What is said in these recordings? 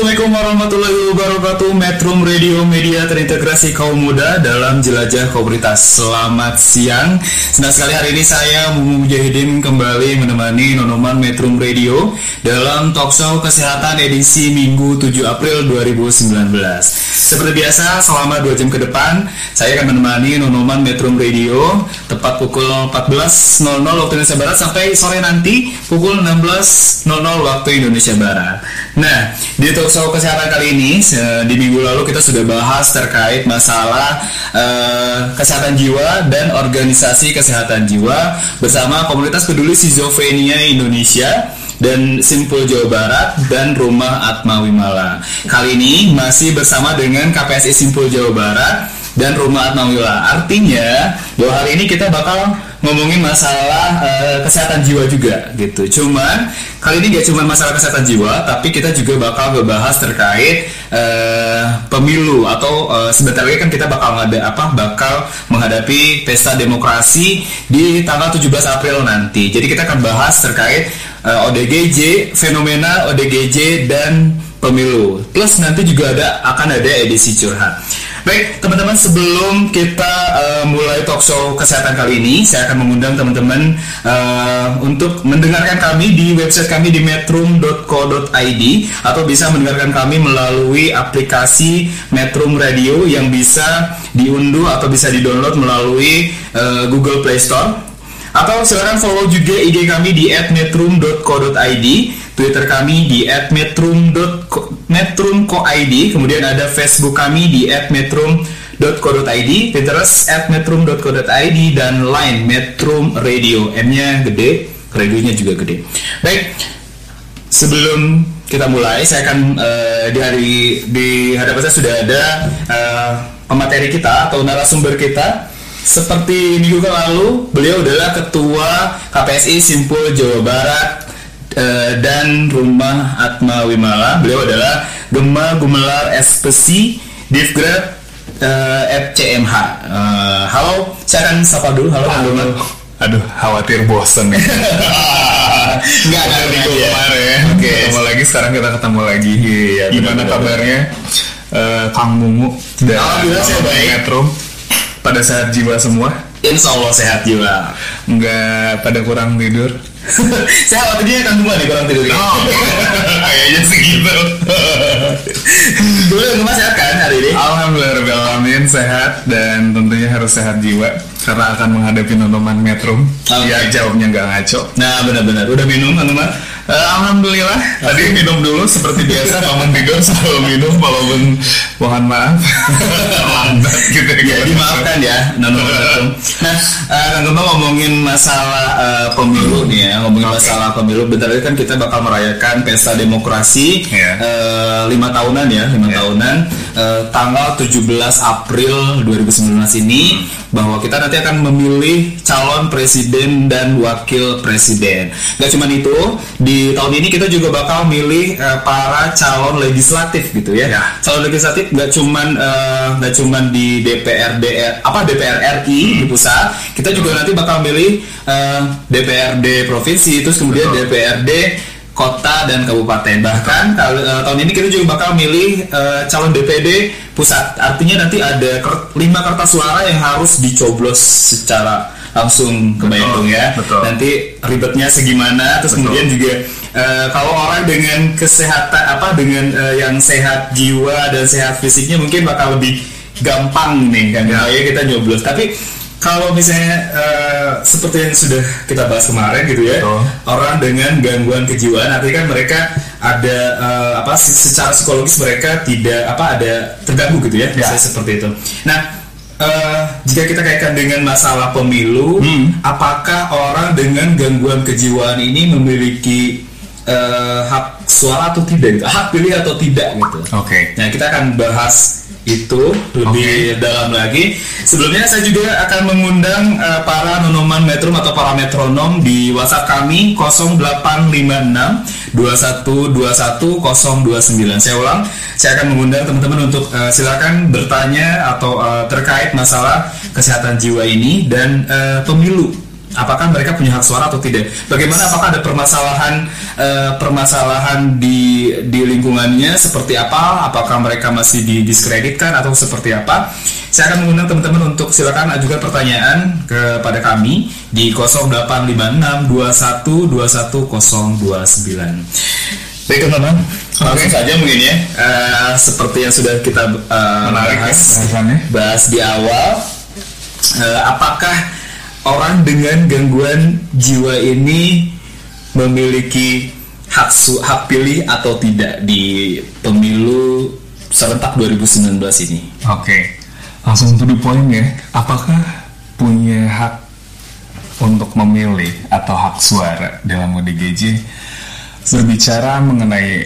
Assalamualaikum warahmatullahi wabarakatuh. Metrum Radio Media terintegrasi kaum muda dalam jelajah komunitas. Selamat siang. Senang sekali hari ini saya Mumu Mujahidin kembali menemani Nonoman Metrum Radio Dalam talkshow kesehatan edisi Minggu 7 April 2019 Seperti biasa selama 2 jam ke depan Saya akan menemani Nonoman Metrum Radio Tepat pukul 14.00 waktu Indonesia Barat Sampai sore nanti pukul 16.00 waktu Indonesia Barat. Nah, di talkshow kesehatan kali ini di minggu lalu kita sudah bahas terkait masalah eh, kesehatan jiwa dan organisasi kesehatan jiwa bersama komunitas peduli schizofrenia Indonesia dan Simpul Jawa Barat dan Rumah Atma Wimala. Kali ini masih bersama dengan KPSI Simpul Jawa Barat dan Rumah Atma Wimala. Artinya bahwa hari ini kita bakal ngomongin masalah eh, kesehatan jiwa juga gitu. Cuman kali ini gak cuma masalah kesehatan jiwa, tapi kita juga bakal ngebahas terkait eh, pemilu atau eh, sebentar lagi kan kita bakal ada apa? Bakal menghadapi pesta demokrasi di tanggal 17 April nanti. Jadi kita akan bahas terkait eh, ODGJ, fenomena ODGJ dan pemilu. Plus nanti juga ada akan ada edisi curhat. Baik, teman-teman sebelum kita eh, mulai talk show kesehatan kali ini, saya akan mengundang teman-teman eh, untuk mendengarkan kami di website kami di metrum.co.id atau bisa mendengarkan kami melalui aplikasi Metrum Radio yang bisa diunduh atau bisa di-download melalui eh, Google Play Store. Atau silakan follow juga IG kami di @metrum.co.id, Twitter kami di @metrum.metrum.co.id, kemudian ada Facebook kami di @metrum.co.id, Pinterest @metrum.co.id dan Line Metrum Radio. M-nya gede, radionya juga gede. Baik, sebelum kita mulai, saya akan eh, di hari di hadapan saya sudah ada eh, pemateri kita atau narasumber kita. Seperti minggu lalu, beliau adalah ketua KPSI Simpul Jawa Barat eh, dan Rumah Atma Wimala. Beliau adalah Gema Gumelar Espesi Divgrad eh, FCMH. Eh, halo, saya akan sapa dulu. Halo, Kang Gema. Aduh, khawatir bosen nih. Enggak ada Minggu aja. kemarin. Oke. Ketemu lagi, sekarang kita ketemu lagi. Iya, Gimana benar-benar. kabarnya? Eh, Kang Mumu dan Alhamdulillah saya baik. Metro pada sehat jiwa semua Insya Allah sehat jiwa. nggak pada kurang tidur saya kan semua nih kurang tidur. Oh. kayaknya segitu Dulu Gema sehat kan hari ini? Alhamdulillah Alamin sehat dan tentunya harus sehat jiwa karena akan menghadapi nonoman Metro Oke. biar jawabnya nggak ngaco Nah benar-benar udah minum teman-teman. Eh, Alhamdulillah tadi minum dulu seperti biasa bangun tidur selalu minum walaupun mohon maaf lambat gitu Ya dimaafkan ya Nono. Nah eh, Kang Gema ngomongin masalah eh, pemilu nih ya ngomongin masalah pemilu. Bentar lagi kan kita bakal merayakan pesta demokrasi Iya. eh, lima tahunan ya lima Iya. tahunan Eh, tanggal 17 April 2019 ini bahwa kita nanti akan memilih calon presiden dan wakil presiden. Gak cuma itu di tahun ini kita juga bakal milih eh, para calon legislatif gitu ya. Ya. Calon legislatif gak cuman eh, gak cuman di DPRD apa DPR RI di pusat, kita juga nanti bakal milih eh, DPRD provinsi terus kemudian Betul. DPRD kota dan kabupaten. Bahkan eh, tahun ini kita juga bakal milih eh, calon DPD pusat. Artinya nanti ada ker- lima kertas suara yang harus dicoblos secara langsung ke Bandung ya. betul. Nanti ribetnya segimana terus Betul. kemudian juga eh, kalau orang dengan kesehatan apa dengan eh, yang sehat jiwa dan sehat fisiknya mungkin bakal lebih gampang nih kan Ya. ya kita nyoblos tapi kalau misalnya eh, seperti yang sudah kita bahas kemarin gitu ya Betul. orang dengan gangguan kejiwaan artinya kan mereka ada eh, apa se- secara psikologis mereka tidak apa ada terganggu gitu ya, Ya. Misalnya seperti itu nah eh, jika kita kaitkan dengan masalah pemilu Hmm. apakah orang dengan gangguan kejiwaan ini memiliki eh, hak suara atau tidak gitu hak pilih atau tidak gitu Oke. Nah, kita akan bahas itu lebih dalam lagi. Sebelumnya saya juga akan mengundang eh, para nonoman metrum atau para metronom di WhatsApp kami 0856 2121 029. Saya ulang, saya akan mengundang teman-teman untuk eh, silakan bertanya atau eh, terkait masalah kesehatan jiwa ini dan eh, pemilu apakah mereka punya hak suara atau tidak? Bagaimana apakah ada permasalahan eh, permasalahan di di lingkungannya seperti apa? Apakah mereka masih didiskreditkan atau seperti apa? Saya akan mengundang teman-teman untuk silakan ajukan pertanyaan kepada kami di 0856 Baik teman-teman, langsung saja mungkin ya. Eh, seperti yang sudah kita eh, Menarik ya bahas, bahasannya. bahas di awal, eh, apakah orang dengan gangguan jiwa ini memiliki hak su hak pilih atau tidak di pemilu serentak 2019 ini? Oke, langsung to the point ya. Apakah punya hak untuk memilih atau hak suara dalam ODGJ? Berbicara mengenai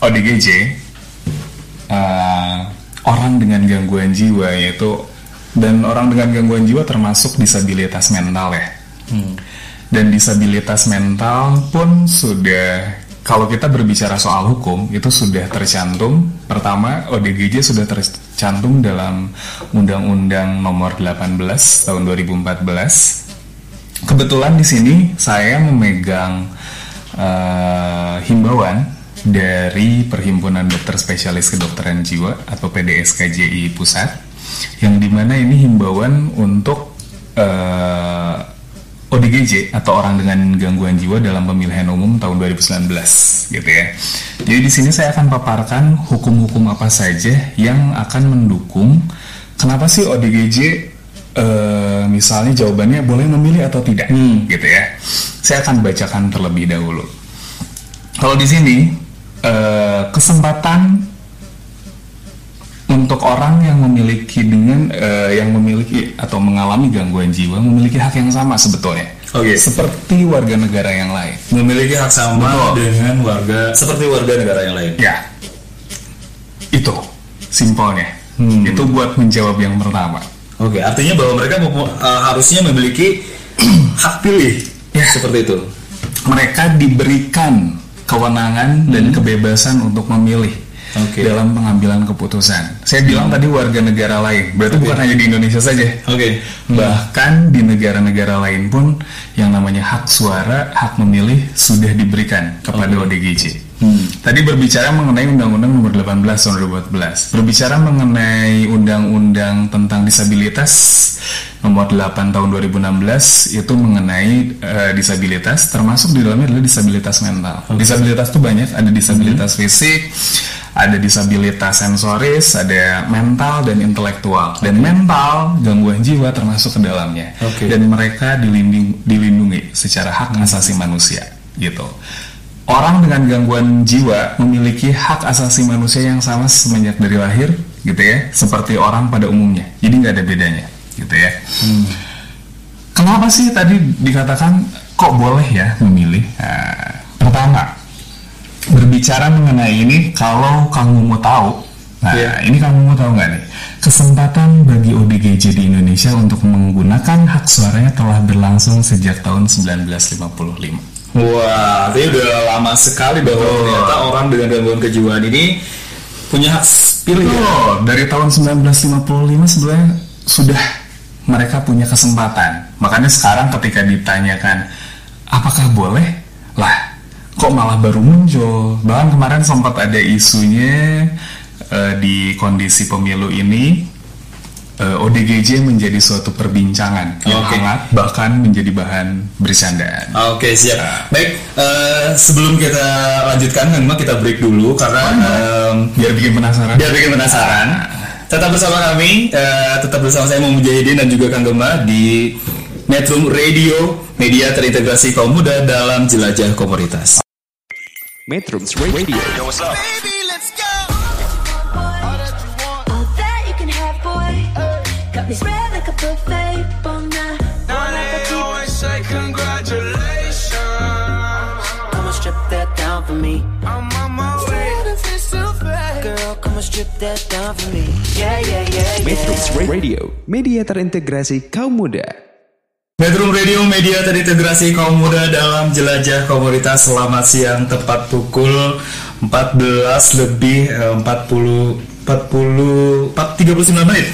ODGJ, eh, orang dengan gangguan jiwa yaitu dan orang dengan gangguan jiwa termasuk disabilitas mental ya. Dan disabilitas mental pun sudah kalau kita berbicara soal hukum itu sudah tercantum pertama ODGJ sudah tercantum dalam Undang-Undang Nomor 18 tahun 2014. Kebetulan di sini saya memegang eh, himbauan dari Perhimpunan Dokter Spesialis Kedokteran Jiwa atau PDSKJI Pusat yang di mana ini himbauan untuk eh, ODGJ atau orang dengan gangguan jiwa dalam pemilihan umum tahun 2019 gitu ya. Jadi di sini saya akan paparkan hukum-hukum apa saja yang akan mendukung kenapa sih ODGJ eh, misalnya jawabannya boleh memilih atau tidak gitu ya. Saya akan bacakan terlebih dahulu. Kalau di sini eh, kesempatan untuk orang yang memiliki dengan eh, yang memiliki atau mengalami gangguan jiwa memiliki hak yang sama sebetulnya. Oke. Seperti warga negara yang lain. Memiliki hak sama Betul. dengan warga seperti warga negara yang lain. Ya. Itu simpelnya. Hmm. Itu buat menjawab yang pertama. Oke, artinya bahwa mereka eh, harusnya memiliki hak pilih. Ya. Seperti itu. Mereka diberikan kewenangan dan kebebasan untuk memilih Hmm. Oke. dalam pengambilan keputusan. Saya bilang tadi warga negara lain, berarti Oke. bukan hanya di Indonesia saja. Oke. Bahkan di negara-negara lain pun yang namanya hak suara, hak memilih sudah diberikan kepada ODGJ. Tadi berbicara mengenai Undang-Undang Nomor 18 Tahun 2014. Berbicara mengenai Undang-Undang tentang disabilitas Nomor 8 Tahun 2016 itu mengenai eh, disabilitas, termasuk di dalamnya adalah disabilitas mental. Disabilitas itu banyak, ada disabilitas fisik, ada disabilitas sensoris, ada mental dan intelektual. Dan mental, gangguan jiwa termasuk ke dalamnya. Oke. Dan mereka dilindungi, dilindungi secara hak asasi manusia, gitu. Orang dengan gangguan jiwa memiliki hak asasi manusia yang sama semenjak dari lahir, gitu ya, seperti orang pada umumnya. Jadi nggak ada bedanya, gitu ya. Kenapa sih tadi dikatakan kok boleh ya memilih? Nah, pertama, berbicara mengenai ini, kalau kamu mau tahu, nah Iya. ini kamu mau tahu nggak nih? Kesempatan bagi ODGJ di Indonesia untuk menggunakan hak suaranya telah berlangsung sejak tahun 1955. Wah, artinya udah lama sekali bahwa ternyata orang dengan gangguan kejiwaan ini punya hak pilih. ya? Betul, dari tahun 1955 sebenarnya sudah mereka punya kesempatan. Makanya sekarang ketika ditanyakan apakah boleh, lah kok malah baru muncul. Bahkan kemarin sempat ada isunya eh, di kondisi pemilu ini eh, ODGJ menjadi suatu perbincangan yang Oke. hangat, bahkan menjadi bahan bercandaan. Oke siap. Baik, eh, sebelum kita lanjutkan, memang kita break dulu karena em, Biar bikin penasaran. biar bikin penasaran. Tetap bersama kami, eh, tetap bersama saya Muhammad Mujahidin dan juga Kang Gema di Metro Radio, media terintegrasi kaum muda dalam jelajah komunitas. Metrums Radio. Metrums. Radio, media terintegrasi kaum muda. Metro Radio Media terintegrasi kaum muda dalam jelajah komunitas selamat siang tepat pukul 14 lebih eh, 40 40 4, 39 menit.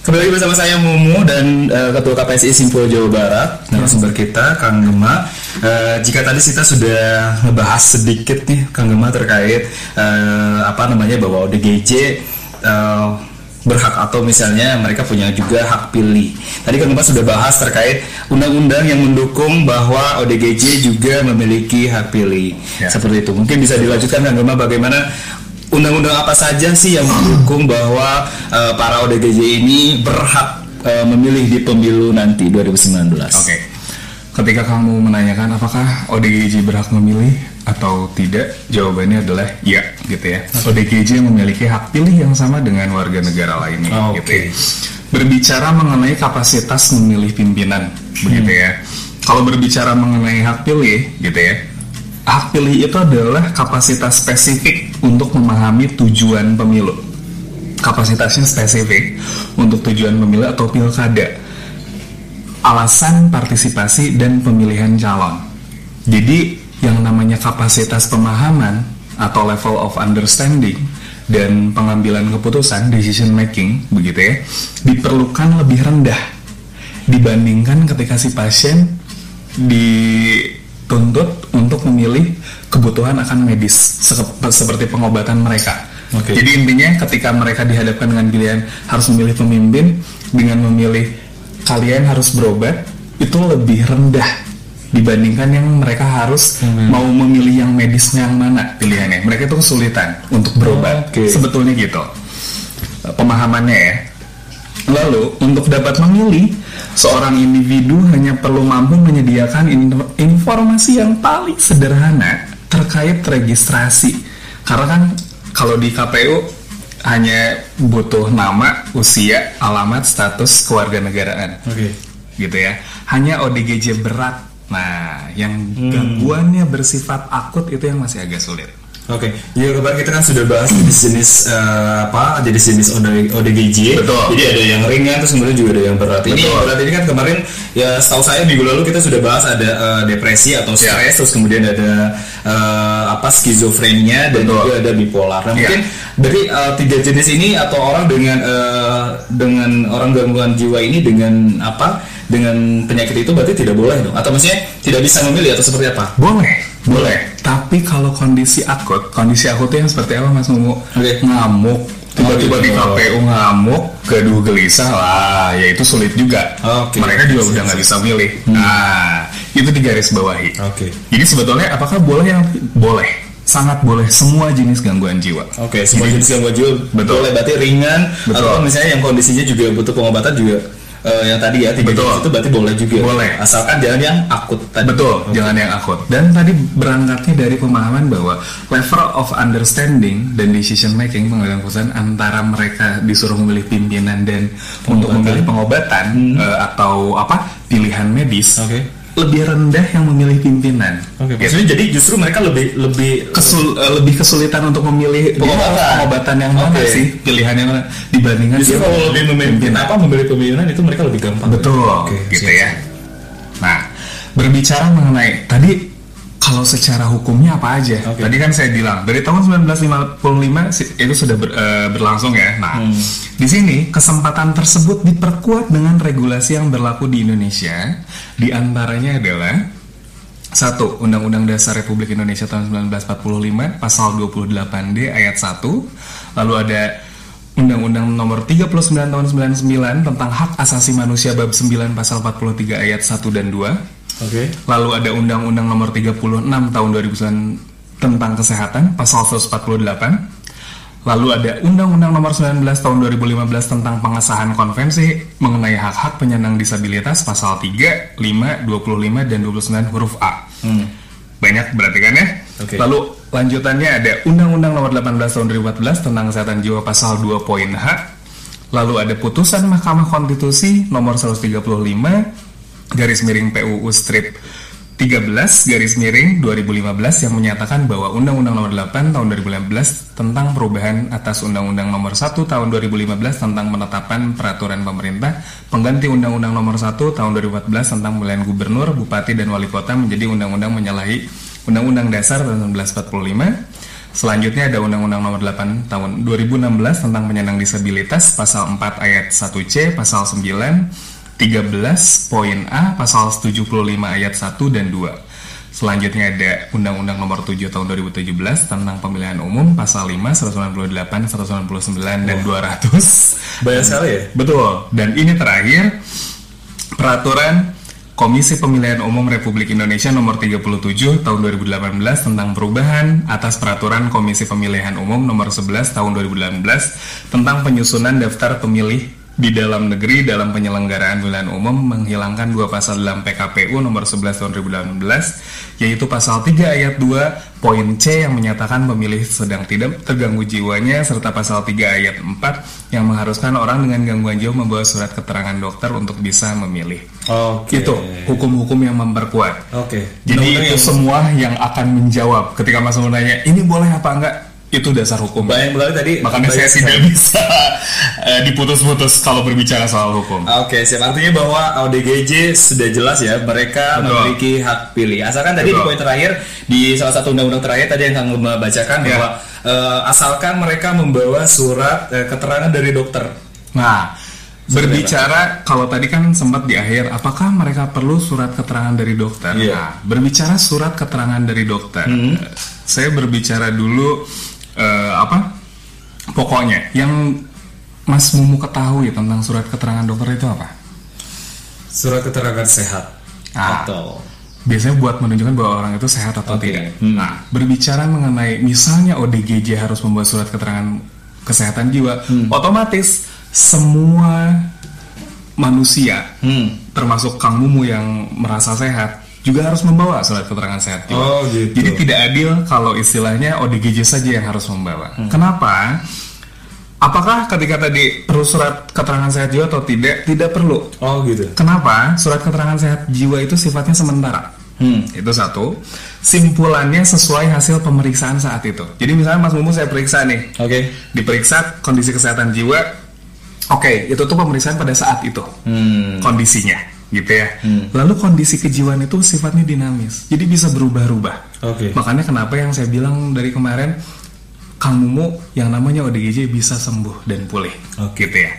Kembali bersama saya Mumu dan eh, Ketua KPSI Simpul Jawa Barat narasumber kita Kang Gema. Eh, jika tadi kita sudah ngebahas sedikit nih Kang Gema terkait eh, apa namanya bahwa ODGJ eh, berhak atau misalnya mereka punya juga hak pilih. Tadi kan Bapak sudah bahas terkait undang-undang yang mendukung bahwa ODGJ juga memiliki hak pilih. Ya. Seperti itu. Mungkin bisa dilanjutkan Kang Gema bagaimana undang-undang apa saja sih yang mendukung bahwa eh, para ODGJ ini berhak eh, memilih di pemilu nanti 2019. Oke. Ketika kamu menanyakan apakah ODGJ berhak memilih atau tidak, jawabannya adalah ya, gitu ya. ODGJ memiliki hak pilih yang sama dengan warga negara lainnya, Oke. gitu ya. Berbicara mengenai kapasitas memilih pimpinan, begitu ya. Kalau berbicara mengenai hak pilih, gitu ya. Hak pilih itu adalah kapasitas spesifik untuk memahami tujuan pemilu. Kapasitasnya spesifik untuk tujuan pemilu atau pilkada alasan partisipasi dan pemilihan calon. Jadi yang namanya kapasitas pemahaman atau level of understanding dan pengambilan keputusan decision making begitu ya diperlukan lebih rendah dibandingkan ketika si pasien dituntut untuk memilih kebutuhan akan medis se- seperti pengobatan mereka. Oke. Jadi intinya ketika mereka dihadapkan dengan pilihan harus memilih pemimpin dengan memilih kalian harus berobat itu lebih rendah dibandingkan yang mereka harus mau memilih yang medisnya yang mana pilihannya. Mereka itu kesulitan untuk berobat. Oke. Sebetulnya gitu. Pemahamannya ya. Lalu untuk dapat memilih seorang individu hanya perlu mampu menyediakan in- informasi yang paling sederhana terkait registrasi. Karena kan kalau di KPU hanya butuh nama, usia, alamat, status kewarganegaraan Oke. gitu ya. Hanya ODGJ berat. Nah, yang gangguannya bersifat akut itu yang masih agak sulit. Oke, ya kemarin kita kan sudah bahas jenis-jenis eh, apa, jenis-jenis OD- ODGJ. Betul. Jadi ada yang ringan, terus kemudian juga ada yang berat. Ini Betul. berat ini kan kemarin ya setahu saya minggu lalu kita sudah bahas ada eh, depresi atau Ya. stres, terus kemudian ada eh, apa skizofrenia dan Betul. juga ada bipolar. Nah, Ya. mungkin dari eh, tiga jenis ini atau orang dengan eh, dengan orang gangguan jiwa ini dengan apa? Dengan penyakit itu berarti tidak boleh dong? Atau maksudnya tidak bisa memilih atau seperti apa? Boleh, boleh. Tapi kalau kondisi akut, kondisi akutnya yang seperti apa Mas Mumu? Oke. Ngamuk, tiba-tiba di. KPU ngamuk, gaduh gelisah lah, ya itu sulit juga. Oke. Mereka juga udah nggak bisa milih. Nah, itu digaris bawahi. Oke. Jadi sebetulnya apakah boleh yang boleh? Sangat boleh semua jenis gangguan jiwa. Oke, semua jenis gangguan jiwa Betul. boleh berarti ringan Betul. atau misalnya yang kondisinya juga butuh pengobatan juga eh, yang tadi ya tiga Betul. jenis itu berarti boleh juga. Boleh. Asalkan jangan yang akut tadi. Betul, Oke. jangan yang akut. Dan tadi berangkatnya dari pemahaman bahwa level of understanding dan decision making pengambilan keputusan antara mereka disuruh memilih pimpinan dan untuk Pengobatan. memilih pengobatan eh, atau apa pilihan medis Oke. Lebih rendah yang memilih pimpinan. Oke, Gitu. maksudnya jadi justru mereka lebih lebih Kesul- eh, lebih kesulitan untuk memilih Pengobatan. pengobatan yang mana sih pilihan yang mana dibandingkan justru kalau memilih lebih memimpin pimpinan. apa memilih pemimpinan itu mereka lebih gampang. Betul, Oke, gitu siap, ya. Nah, berbicara mengenai tadi kalau secara hukumnya apa aja? Oke. Tadi kan saya bilang dari tahun 1955 si- itu sudah ber- eh, berlangsung ya. Nah, Hmm. di sini kesempatan tersebut diperkuat dengan regulasi yang berlaku di Indonesia. Di antaranya adalah satu, Undang-Undang Dasar Republik Indonesia tahun 1945 pasal 28D ayat 1. Lalu ada Undang-Undang Nomor 39 tahun 99 tentang Hak Asasi Manusia bab 9 pasal 43 ayat 1 dan 2. Oke. Lalu ada Undang-Undang Nomor 36 tahun 2009 tentang Kesehatan pasal 148. Lalu ada Undang-Undang Nomor 19 tahun 2015 tentang pengesahan konvensi mengenai hak-hak penyandang disabilitas pasal 3, 5, 25 dan 29 huruf A. Banyak berarti kan ya? Oke. Lalu lanjutannya ada Undang-Undang Nomor 18 tahun 2014 tentang kesehatan jiwa pasal 2 poin H. Lalu ada putusan Mahkamah Konstitusi nomor 135 garis miring PUU strip 13 garis miring 2015 yang menyatakan bahwa Undang-Undang Nomor 8 Tahun 2015 tentang perubahan atas Undang-Undang Nomor 1 Tahun 2015 tentang penetapan peraturan pemerintah pengganti Undang-Undang Nomor 1 Tahun 2014 tentang pemilihan gubernur, bupati dan wali kota menjadi undang-undang menyalahi Undang-Undang Dasar tahun 1945. Selanjutnya ada Undang-Undang Nomor 8 Tahun 2016 tentang penyandang disabilitas pasal 4 ayat 1C, pasal 9 13 poin A pasal 75 ayat 1 dan 2. Selanjutnya ada Undang-Undang Nomor 7 Tahun 2017 tentang Pemilihan Umum pasal 5, 198, 199 dan 200. Banyak sekali ya? Betul. Dan ini terakhir peraturan Komisi Pemilihan Umum Republik Indonesia Nomor 37 Tahun 2018 tentang perubahan atas peraturan Komisi Pemilihan Umum Nomor 11 Tahun 2018 tentang penyusunan daftar pemilih di dalam negeri dalam penyelenggaraan pemilihan umum menghilangkan dua pasal dalam PKPU nomor 11 tahun 2018 yaitu pasal 3 ayat 2 poin C yang menyatakan pemilih sedang tidak terganggu jiwanya serta pasal 3 ayat 4 yang mengharuskan orang dengan gangguan jiwa membawa surat keterangan dokter untuk bisa memilih. Oke. Itu hukum-hukum yang memperkuat. Oke. Jadi Undang-undang itu yang- semua yang akan menjawab ketika Mas mau nanya ini boleh apa enggak itu dasar hukum. Banyak sekali tadi. Makanya saya tidak bisa eh, diputus-putus kalau berbicara soal hukum. Oke, siap. Artinya bahwa ODGJ sudah jelas ya, mereka Betul. memiliki hak pilih. Asalkan tadi di Betul. poin terakhir di salah satu undang-undang terakhir tadi yang kang bacakan Ya. bahwa eh, asalkan mereka membawa surat eh, keterangan dari dokter. Nah, berbicara kalau tadi kan sempat di akhir, apakah mereka perlu surat keterangan dari dokter? Iya. Nah, berbicara surat keterangan dari dokter, Hmm. eh, saya berbicara dulu eh, apa? Pokoknya yang Mas Mumu ketahui tentang surat keterangan dokter itu apa? Surat keterangan sehat Ah. atau Biasanya buat menunjukkan bahwa orang itu sehat atau Oke. tidak. Hmm. Nah, berbicara mengenai misalnya ODGJ harus membuat surat keterangan kesehatan jiwa, Hmm. otomatis semua manusia, Hmm. termasuk Kang Mumu yang merasa sehat, juga harus membawa surat keterangan sehat jiwa. Oh, gitu. Jadi tidak adil kalau istilahnya ODGJ saja yang harus membawa. Hmm. Kenapa? Apakah ketika tadi perlu surat keterangan sehat jiwa atau tidak? Tidak perlu. Oh gitu. Kenapa? Surat keterangan sehat jiwa itu sifatnya sementara. Hmm. Itu satu. Simpulannya sesuai hasil pemeriksaan saat itu. Jadi misalnya Mas Mumu saya periksa nih, Oke. diperiksa kondisi kesehatan jiwa. Oke, itu tuh pemeriksaan pada saat itu Hmm. kondisinya, gitu ya. Hmm. Lalu kondisi kejiwaan itu sifatnya dinamis, jadi bisa berubah-ubah. Oke. Makanya kenapa yang saya bilang dari kemarin, Kang Mumu yang namanya ODGJ bisa sembuh dan pulih, Oke. gitu ya.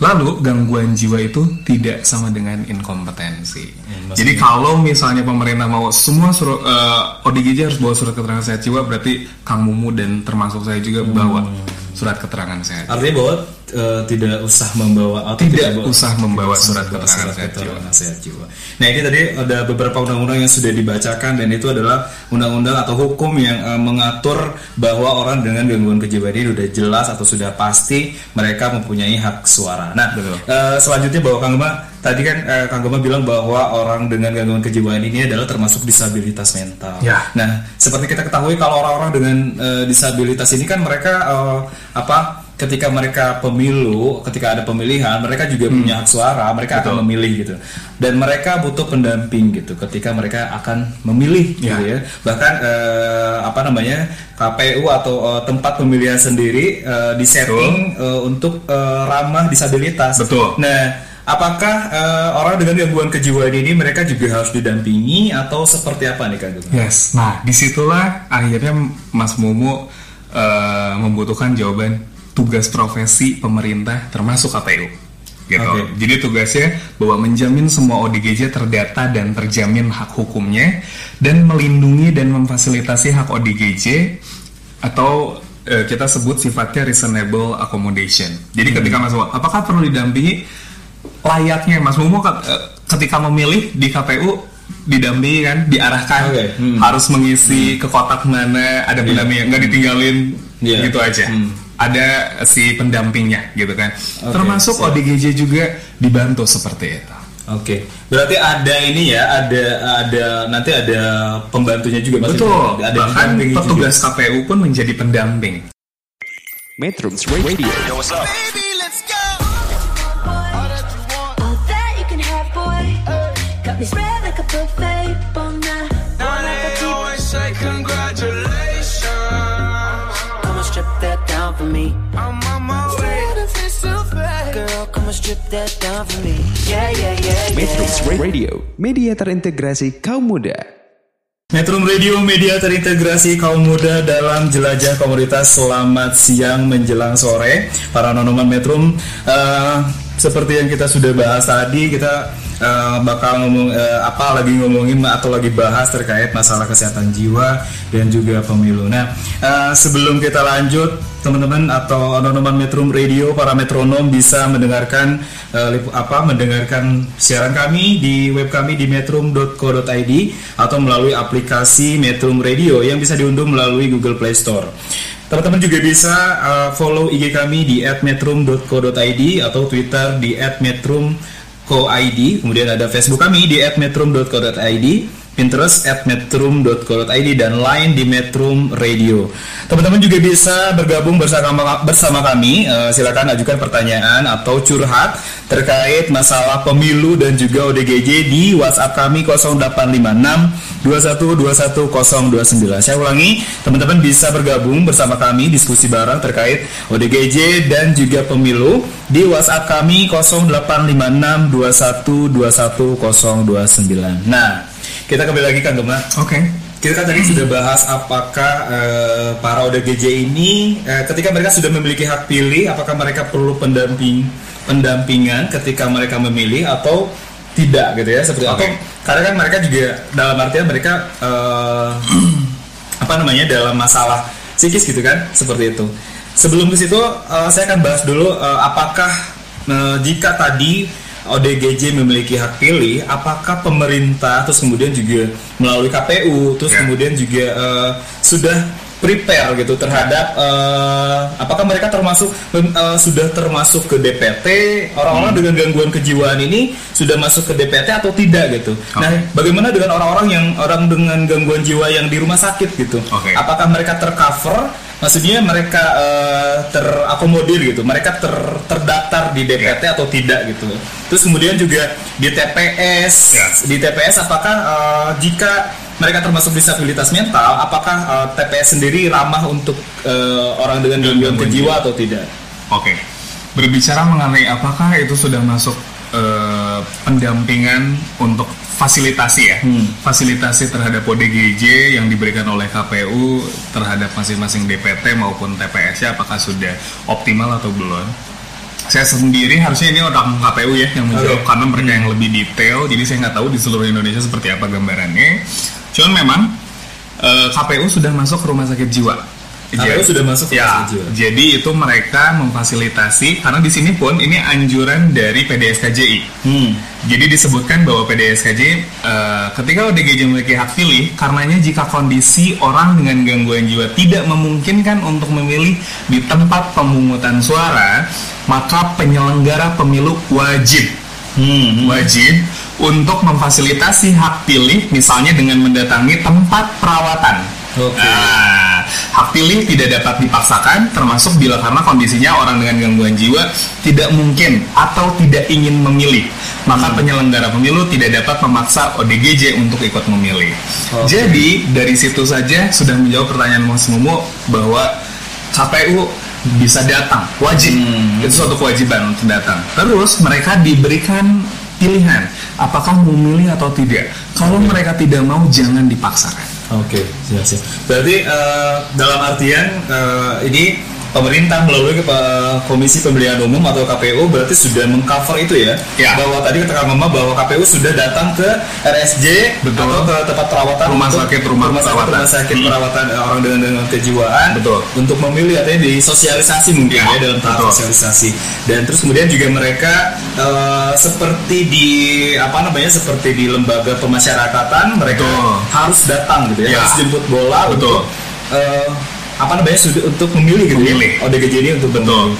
Lalu gangguan jiwa itu tidak sama dengan inkompetensi. Hmm, Jadi kalau misalnya pemerintah mau semua suruh eh, ODGJ harus bawa surat keterangan sehat jiwa, berarti Kang Mumu dan termasuk saya juga bawa surat keterangan sehat. Artinya bahwa eh, tidak usah membawa atau Tidak bawa- usah membawa tidak surat membawa keterangan surat sehat jiwa. keterangan sehat jiwa. Nah ini tadi ada beberapa undang-undang yang sudah dibacakan dan itu adalah undang-undang atau hukum yang eh, mengatur bahwa orang dengan gangguan kejiwaan ini sudah jelas atau sudah pasti mereka mempunyai hak suara. Nah Betul. eh, selanjutnya bahwa Kang Gema tadi kan eh, Kang Gema bilang bahwa orang dengan gangguan kejiwaan ini adalah termasuk disabilitas mental. Ya. Nah, seperti kita ketahui kalau orang-orang dengan eh, disabilitas ini kan mereka eh, apa? Ketika mereka pemilu, ketika ada pemilihan, mereka juga punya hak suara, mereka akan Hmm. Betul. memilih gitu. Dan mereka butuh pendamping gitu ketika mereka akan memilih gitu Ya. ya. Bahkan eh, apa namanya? KPU atau eh, tempat pemilihan sendiri eh, disetting eh, untuk eh, ramah disabilitas. Betul. Nah, apakah eh, orang dengan gangguan kejiwaan ini mereka juga harus didampingi atau seperti apa nih Gema? Yes, nah di situlah akhirnya Mas Mumu eh, membutuhkan jawaban tugas profesi pemerintah termasuk KPU. Gitu. Oke. Jadi tugasnya bahwa menjamin semua ODGJ terdata dan terjamin hak hukumnya dan melindungi dan memfasilitasi hak ODGJ atau eh, kita sebut sifatnya reasonable accommodation. Jadi ketika Mas Mumu, apakah perlu didampingi layaknya Mas Mumu eh, ketika memilih di KPU didampingi kan diarahkan Oke, hmm. harus mengisi ke kotak mana ada pendampingnya nggak ditinggalin Iya. gitu aja Hmm. ada si pendampingnya gitu kan Oke, termasuk siap. ODGJ juga dibantu seperti itu Oke, berarti ada ini ya, ada ada nanti ada pembantunya juga maksudnya? betul ada bahkan mendampingi juga. petugas KPU pun menjadi pendamping Metrums Radio. Baby, let's go. Metrum Radio, media terintegrasi kaum muda. Metrum Radio Media terintegrasi kaum muda dalam jelajah komunitas. Selamat siang menjelang sore para nonoman Metrum. Uh, seperti yang kita sudah bahas tadi kita eh, bakal ngomong eh, apa lagi ngomongin atau lagi bahas terkait masalah kesehatan jiwa dan juga pemilu. Nah eh, sebelum kita lanjut teman-teman atau nonoman Metrum Radio para metronom bisa mendengarkan lip- apa mendengarkan siaran kami di web kami di metrum.co.id atau melalui aplikasi Metrum Radio yang bisa diunduh melalui Google Play Store. Teman-teman juga bisa uh, follow IG kami di @metrum.co.id atau Twitter di @metrum.co.id. Kemudian ada Facebook kami di @metrum.co.id, Pinterest @metrum.co.id dan lain di Metrum Radio. Teman-teman juga bisa bergabung bersama bersama kami. Eh, silakan ajukan pertanyaan atau curhat terkait masalah pemilu dan juga ODGJ di WhatsApp kami 0856 2121 Saya ulangi, teman-teman bisa bergabung bersama kami diskusi bareng terkait ODGJ dan juga pemilu di WhatsApp kami 0856 2121 Nah, kita kembali lagi Kang Gema. Oke. Kita kan tadi sudah bahas apakah eh, para ODGJ ini eh, ketika mereka sudah memiliki hak pilih, apakah mereka perlu pendamping pendampingan ketika mereka memilih atau tidak gitu ya seperti Oke. atau karena kan mereka juga dalam artian mereka eh, apa namanya dalam masalah psikis gitu kan seperti itu. Sebelum ke situ eh, saya akan bahas dulu eh, apakah eh, jika tadi ODGJ memiliki hak pilih, apakah pemerintah terus kemudian juga melalui KPU terus Ya. kemudian juga eh, sudah prepare gitu terhadap eh, apakah mereka termasuk eh, sudah termasuk ke DPT orang-orang dengan gangguan kejiwaan ini sudah masuk ke DPT atau tidak gitu. Nah, bagaimana dengan orang-orang yang orang dengan gangguan jiwa yang di rumah sakit gitu? Oke. Apakah mereka tercover? Maksudnya mereka eh, terakomodir gitu, mereka ter- terdaftar di DPT atau tidak gitu. Terus kemudian juga di TPS, Ya. di TPS apakah eh, jika mereka termasuk disabilitas mental, apakah eh, TPS sendiri ramah untuk eh, orang dengan gangguan kejiwa atau tidak? Oke. Berbicara mengenai apakah itu sudah masuk pendampingan untuk fasilitasi ya, fasilitasi terhadap ODGJ yang diberikan oleh KPU terhadap masing-masing DPT maupun TPS ya, apakah sudah optimal atau belum? Saya sendiri harusnya ini orang KPU ya yang menjawab Oke. karena mereka yang lebih detail, jadi saya nggak tahu di seluruh Indonesia seperti apa gambarannya. Cuman memang eh, KPU sudah masuk ke rumah sakit jiwa. Jadi- sudah masuk ya, jadi itu mereka memfasilitasi karena di sini pun ini anjuran dari PDSKJI. Hmm. Jadi disebutkan bahwa PDSKJ eh, ketika ODGJ memiliki hak pilih, karenanya jika kondisi orang dengan gangguan jiwa tidak memungkinkan untuk memilih di tempat pemungutan suara, maka penyelenggara pemilu wajib Hmm. wajib untuk memfasilitasi hak pilih misalnya dengan mendatangi tempat perawatan. Oke. Nah, hak pilih tidak dapat dipaksakan termasuk bila karena kondisinya orang dengan gangguan jiwa tidak mungkin atau tidak ingin memilih. Maka penyelenggara pemilu tidak dapat memaksa ODGJ untuk ikut memilih. Oke. Jadi dari situ saja sudah menjawab pertanyaan Mas Momo bahwa KPU bisa datang, wajib. Itu suatu kewajiban untuk datang. Terus mereka diberikan pilihan apakah memilih atau tidak. Kalau mereka tidak mau jangan dipaksakan. Oke, siap siap. Berarti eh, dalam artian eh, ini pemerintah melalui ke- Komisi Pemilihan Umum atau KPU berarti sudah mengcover itu ya, Ya. bahwa tadi kata Kang Mama bahwa KPU sudah datang ke RSJ Betul. atau ke tempat perawatan Rumah untuk- sakit, rumah sakit, perawatan. rumah sakit Hmm. perawatan eh, orang dengan dengan kejiwaan Betul. untuk memilih artinya disosialisasi mungkin Ya, ya, dalam tahap betul. sosialisasi dan terus kemudian juga mereka eh, seperti di apa namanya seperti di lembaga pemasyarakatan mereka Betul. harus datang gitu ya, Ya. harus jemput bola Betul. untuk eh, apa namanya sudah untuk memilih gitu Memilih. ya ODGJ ini untuk Betul.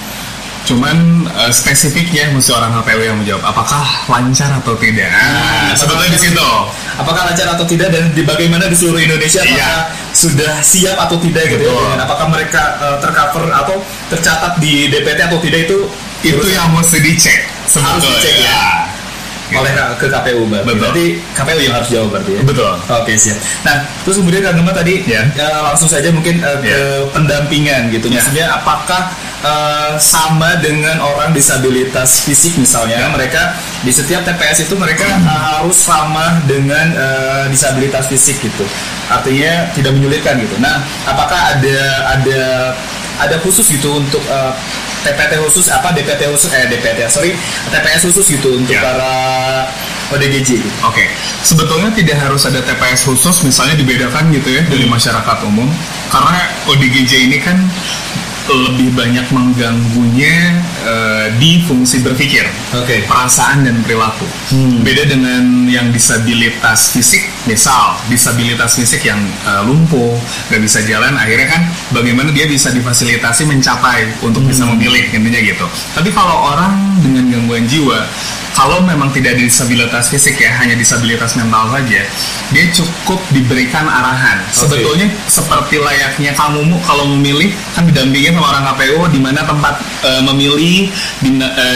Cuman eh, spesifiknya mesti orang KPU yang menjawab apakah lancar atau tidak. Nah, sebetulnya di situ. apakah lancar atau tidak dan di bagaimana di seluruh Indonesia apakah Iya. sudah siap atau tidak gitu ya Betul. dengan apakah mereka eh, tercover atau tercatat di DPT atau tidak itu Itu yang mesti dicek sebetulnya. dicek, ya. Oleh ke KPU berarti. Betul. Berarti KPU yang harus jawab berarti ya. Betul. Oke siap. Nah terus kemudian Kang Gema tadi Ya. eh, langsung saja mungkin eh, ke Ya. pendampingan gitu. Ya. Maksudnya apakah eh, sama dengan orang disabilitas fisik misalnya Ya. mereka di setiap TPS itu mereka eh, harus sama dengan eh, disabilitas fisik gitu. Artinya tidak menyulitkan gitu. Nah apakah ada ada ada khusus gitu untuk eh, TPT khusus apa DPT khusus eh DPT sorry TPS khusus gitu untuk Ya. para ODGJ gitu. Oke, sebetulnya tidak harus ada TPS khusus, misalnya dibedakan gitu ya dari masyarakat umum, karena ODGJ ini kan lebih banyak mengganggunya eh, di fungsi berpikir, Oke. perasaan dan perilaku. Beda dengan yang disabilitas fisik, misal disabilitas fisik yang eh, lumpuh, nggak bisa jalan, akhirnya kan bagaimana dia bisa difasilitasi mencapai untuk bisa memilih intinya gitu. Tapi kalau orang dengan gangguan jiwa kalau memang tidak ada disabilitas fisik ya, hanya disabilitas mental saja, dia cukup diberikan arahan. Sebetulnya seperti layaknya kamu Mu, kalau memilih kan didampingin sama orang KPU di mana tempat eh, memilih, di,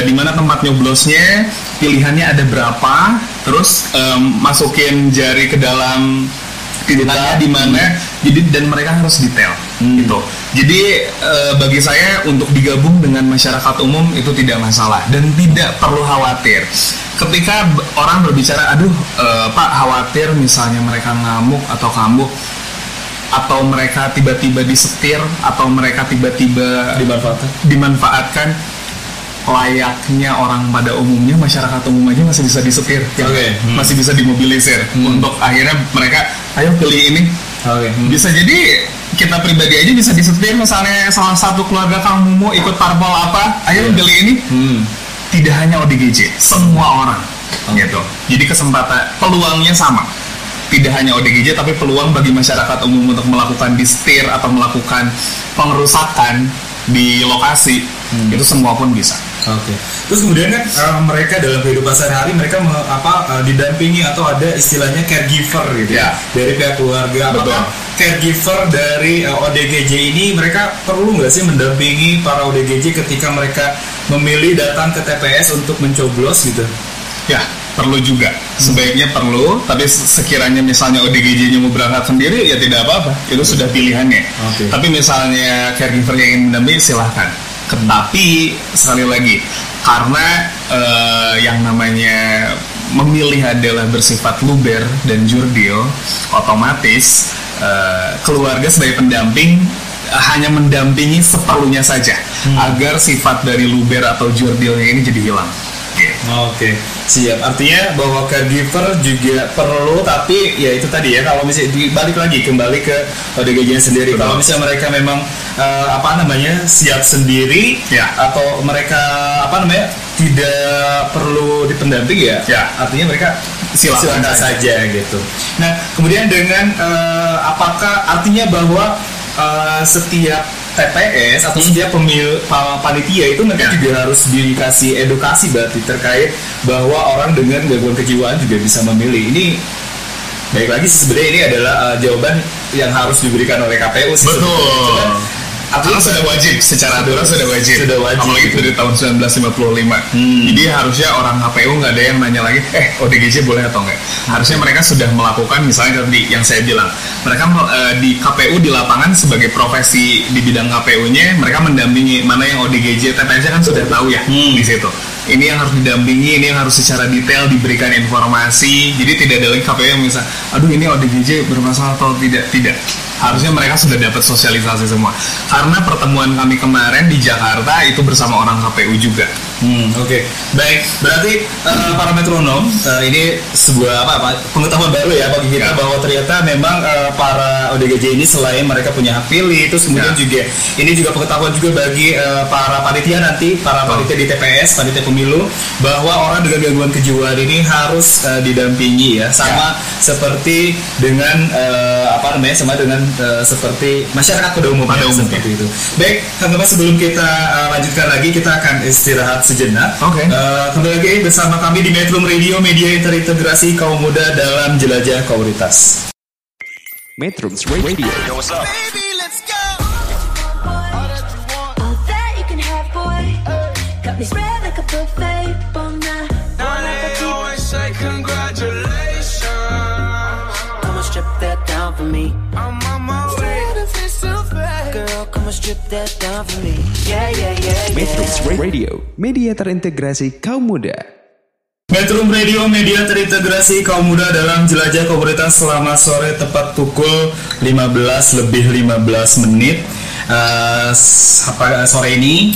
di mana tempat nyoblosnya, pilihannya ada berapa, terus em, masukin jari ke dalam titiknya. Di mana jadi dan mereka harus detail gitu jadi eh, bagi saya untuk digabung dengan masyarakat umum itu tidak masalah dan tidak perlu khawatir ketika orang berbicara aduh eh, pak khawatir misalnya mereka ngamuk atau kambuh atau mereka tiba-tiba disetir atau mereka tiba-tiba Dimanfaatkan. dimanfaatkan layaknya orang pada umumnya masyarakat umum aja masih bisa disetir ya? Hmm. masih bisa dimobilisir untuk akhirnya mereka ayo pilih ini Oke. bisa jadi kita pribadi aja bisa disetir misalnya salah satu keluarga Kang Mumu ikut parpol apa ayo pilih ini. Hmm. tidak hanya ODGJ semua orang gitu. Jadi kesempatan peluangnya sama. Tidak hanya ODGJ tapi peluang bagi masyarakat umum untuk melakukan distir atau melakukan pengerusakan di lokasi itu semua pun bisa Oke. Terus kemudian kan eh, mereka dalam kehidupan sehari-hari mereka me- apa eh, didampingi atau ada istilahnya caregiver gitu ya, Ya. dari pihak keluarga. Apakah caregiver dari eh, ODGJ ini mereka perlu nggak sih mendampingi para ODGJ ketika mereka memilih datang ke TPS untuk mencoblos gitu? Ya, perlu juga. Sebaiknya perlu, tapi sekiranya misalnya ODGJ-nya mau berangkat sendiri, ya tidak apa-apa. Itu sudah pilihannya. Oke. Tapi misalnya caregiver yang ingin mendampingi, silahkan. Tetapi, sekali lagi, karena eh, yang namanya memilih adalah bersifat luber dan jurdil, otomatis eh, keluarga sebagai pendamping eh, hanya mendampingi seperlunya saja, agar sifat dari luber atau jurdilnya ini jadi hilang. Oke, siap. Artinya bahwa caregiver juga perlu, tapi ya itu tadi ya. Kalau misalnya dibalik lagi kembali ke ODGJ sendiri. Betul. Kalau misalnya mereka memang eh, apa namanya siap sendiri, Ya. atau mereka apa namanya tidak perlu dipendamping ya. Ya. Artinya mereka Silakan silakan saja. saja gitu. Nah, kemudian dengan eh, apakah artinya bahwa eh, setiap TPS atau setiap pemil pa- panitia itu mereka Hmm. Ya. juga harus dikasih edukasi berarti terkait bahwa orang dengan gangguan kejiwaan juga bisa memilih. Ini baik lagi sebenarnya ini adalah eh, jawaban yang harus diberikan oleh KPU sih. Betul. sebenarnya. Aturan sudah wajib, secara aturan sudah wajib. Sudah wajib. Apalagi itu dari tahun 1955. Jadi harusnya orang KPU nggak ada yang nanya lagi, eh ODGJ boleh atau enggak? Harusnya mereka sudah melakukan, misalnya tadi yang saya bilang, mereka eh, di KPU di lapangan sebagai profesi di bidang KPU-nya, mereka mendampingi mana yang ODGJ, TPS kan sudah tahu ya di situ. Ini yang harus didampingi, ini yang harus secara detail diberikan informasi. Jadi tidak ada lagi KPU yang bisa, aduh ini ODGJ bermasalah atau tidak, tidak harusnya mereka sudah dapat sosialisasi semua. Karena pertemuan kami kemarin di Jakarta itu bersama orang KPU juga Hmm, Oke, baik. Berarti eh, para metronom eh, ini sebuah apa, apa pengetahuan baru ya bagi kita Ya. bahwa ternyata memang eh, para ODGJ ini selain mereka punya hak pilih, terus kemudian Ya. juga ini juga pengetahuan juga bagi eh, para panitia nanti, para Oh. panitia di TPS, panitia pemilu, bahwa orang dengan gangguan kejiwaan ini harus eh, didampingi ya, sama seperti dengan eh, apa namanya, sama dengan eh, seperti masyarakat pada umumnya Pada umumnya. seperti itu. Baik, Kang Gema, sebelum kita eh, lanjutkan lagi, kita akan istirahat sejenak. Oke. Okay. Uh, kembali lagi bersama kami di Metro Radio Media Terintegrasi Kaum Muda dalam Jelajah Komunitas. Metro Radio. Me. Yeah, yeah, yeah, yeah. Metrums Radio, media terintegrasi kaum muda. Metro Radio Media terintegrasi kaum muda dalam jelajah komunitas selama sore tepat pukul 15 lebih 15 menit. Apa- sore ini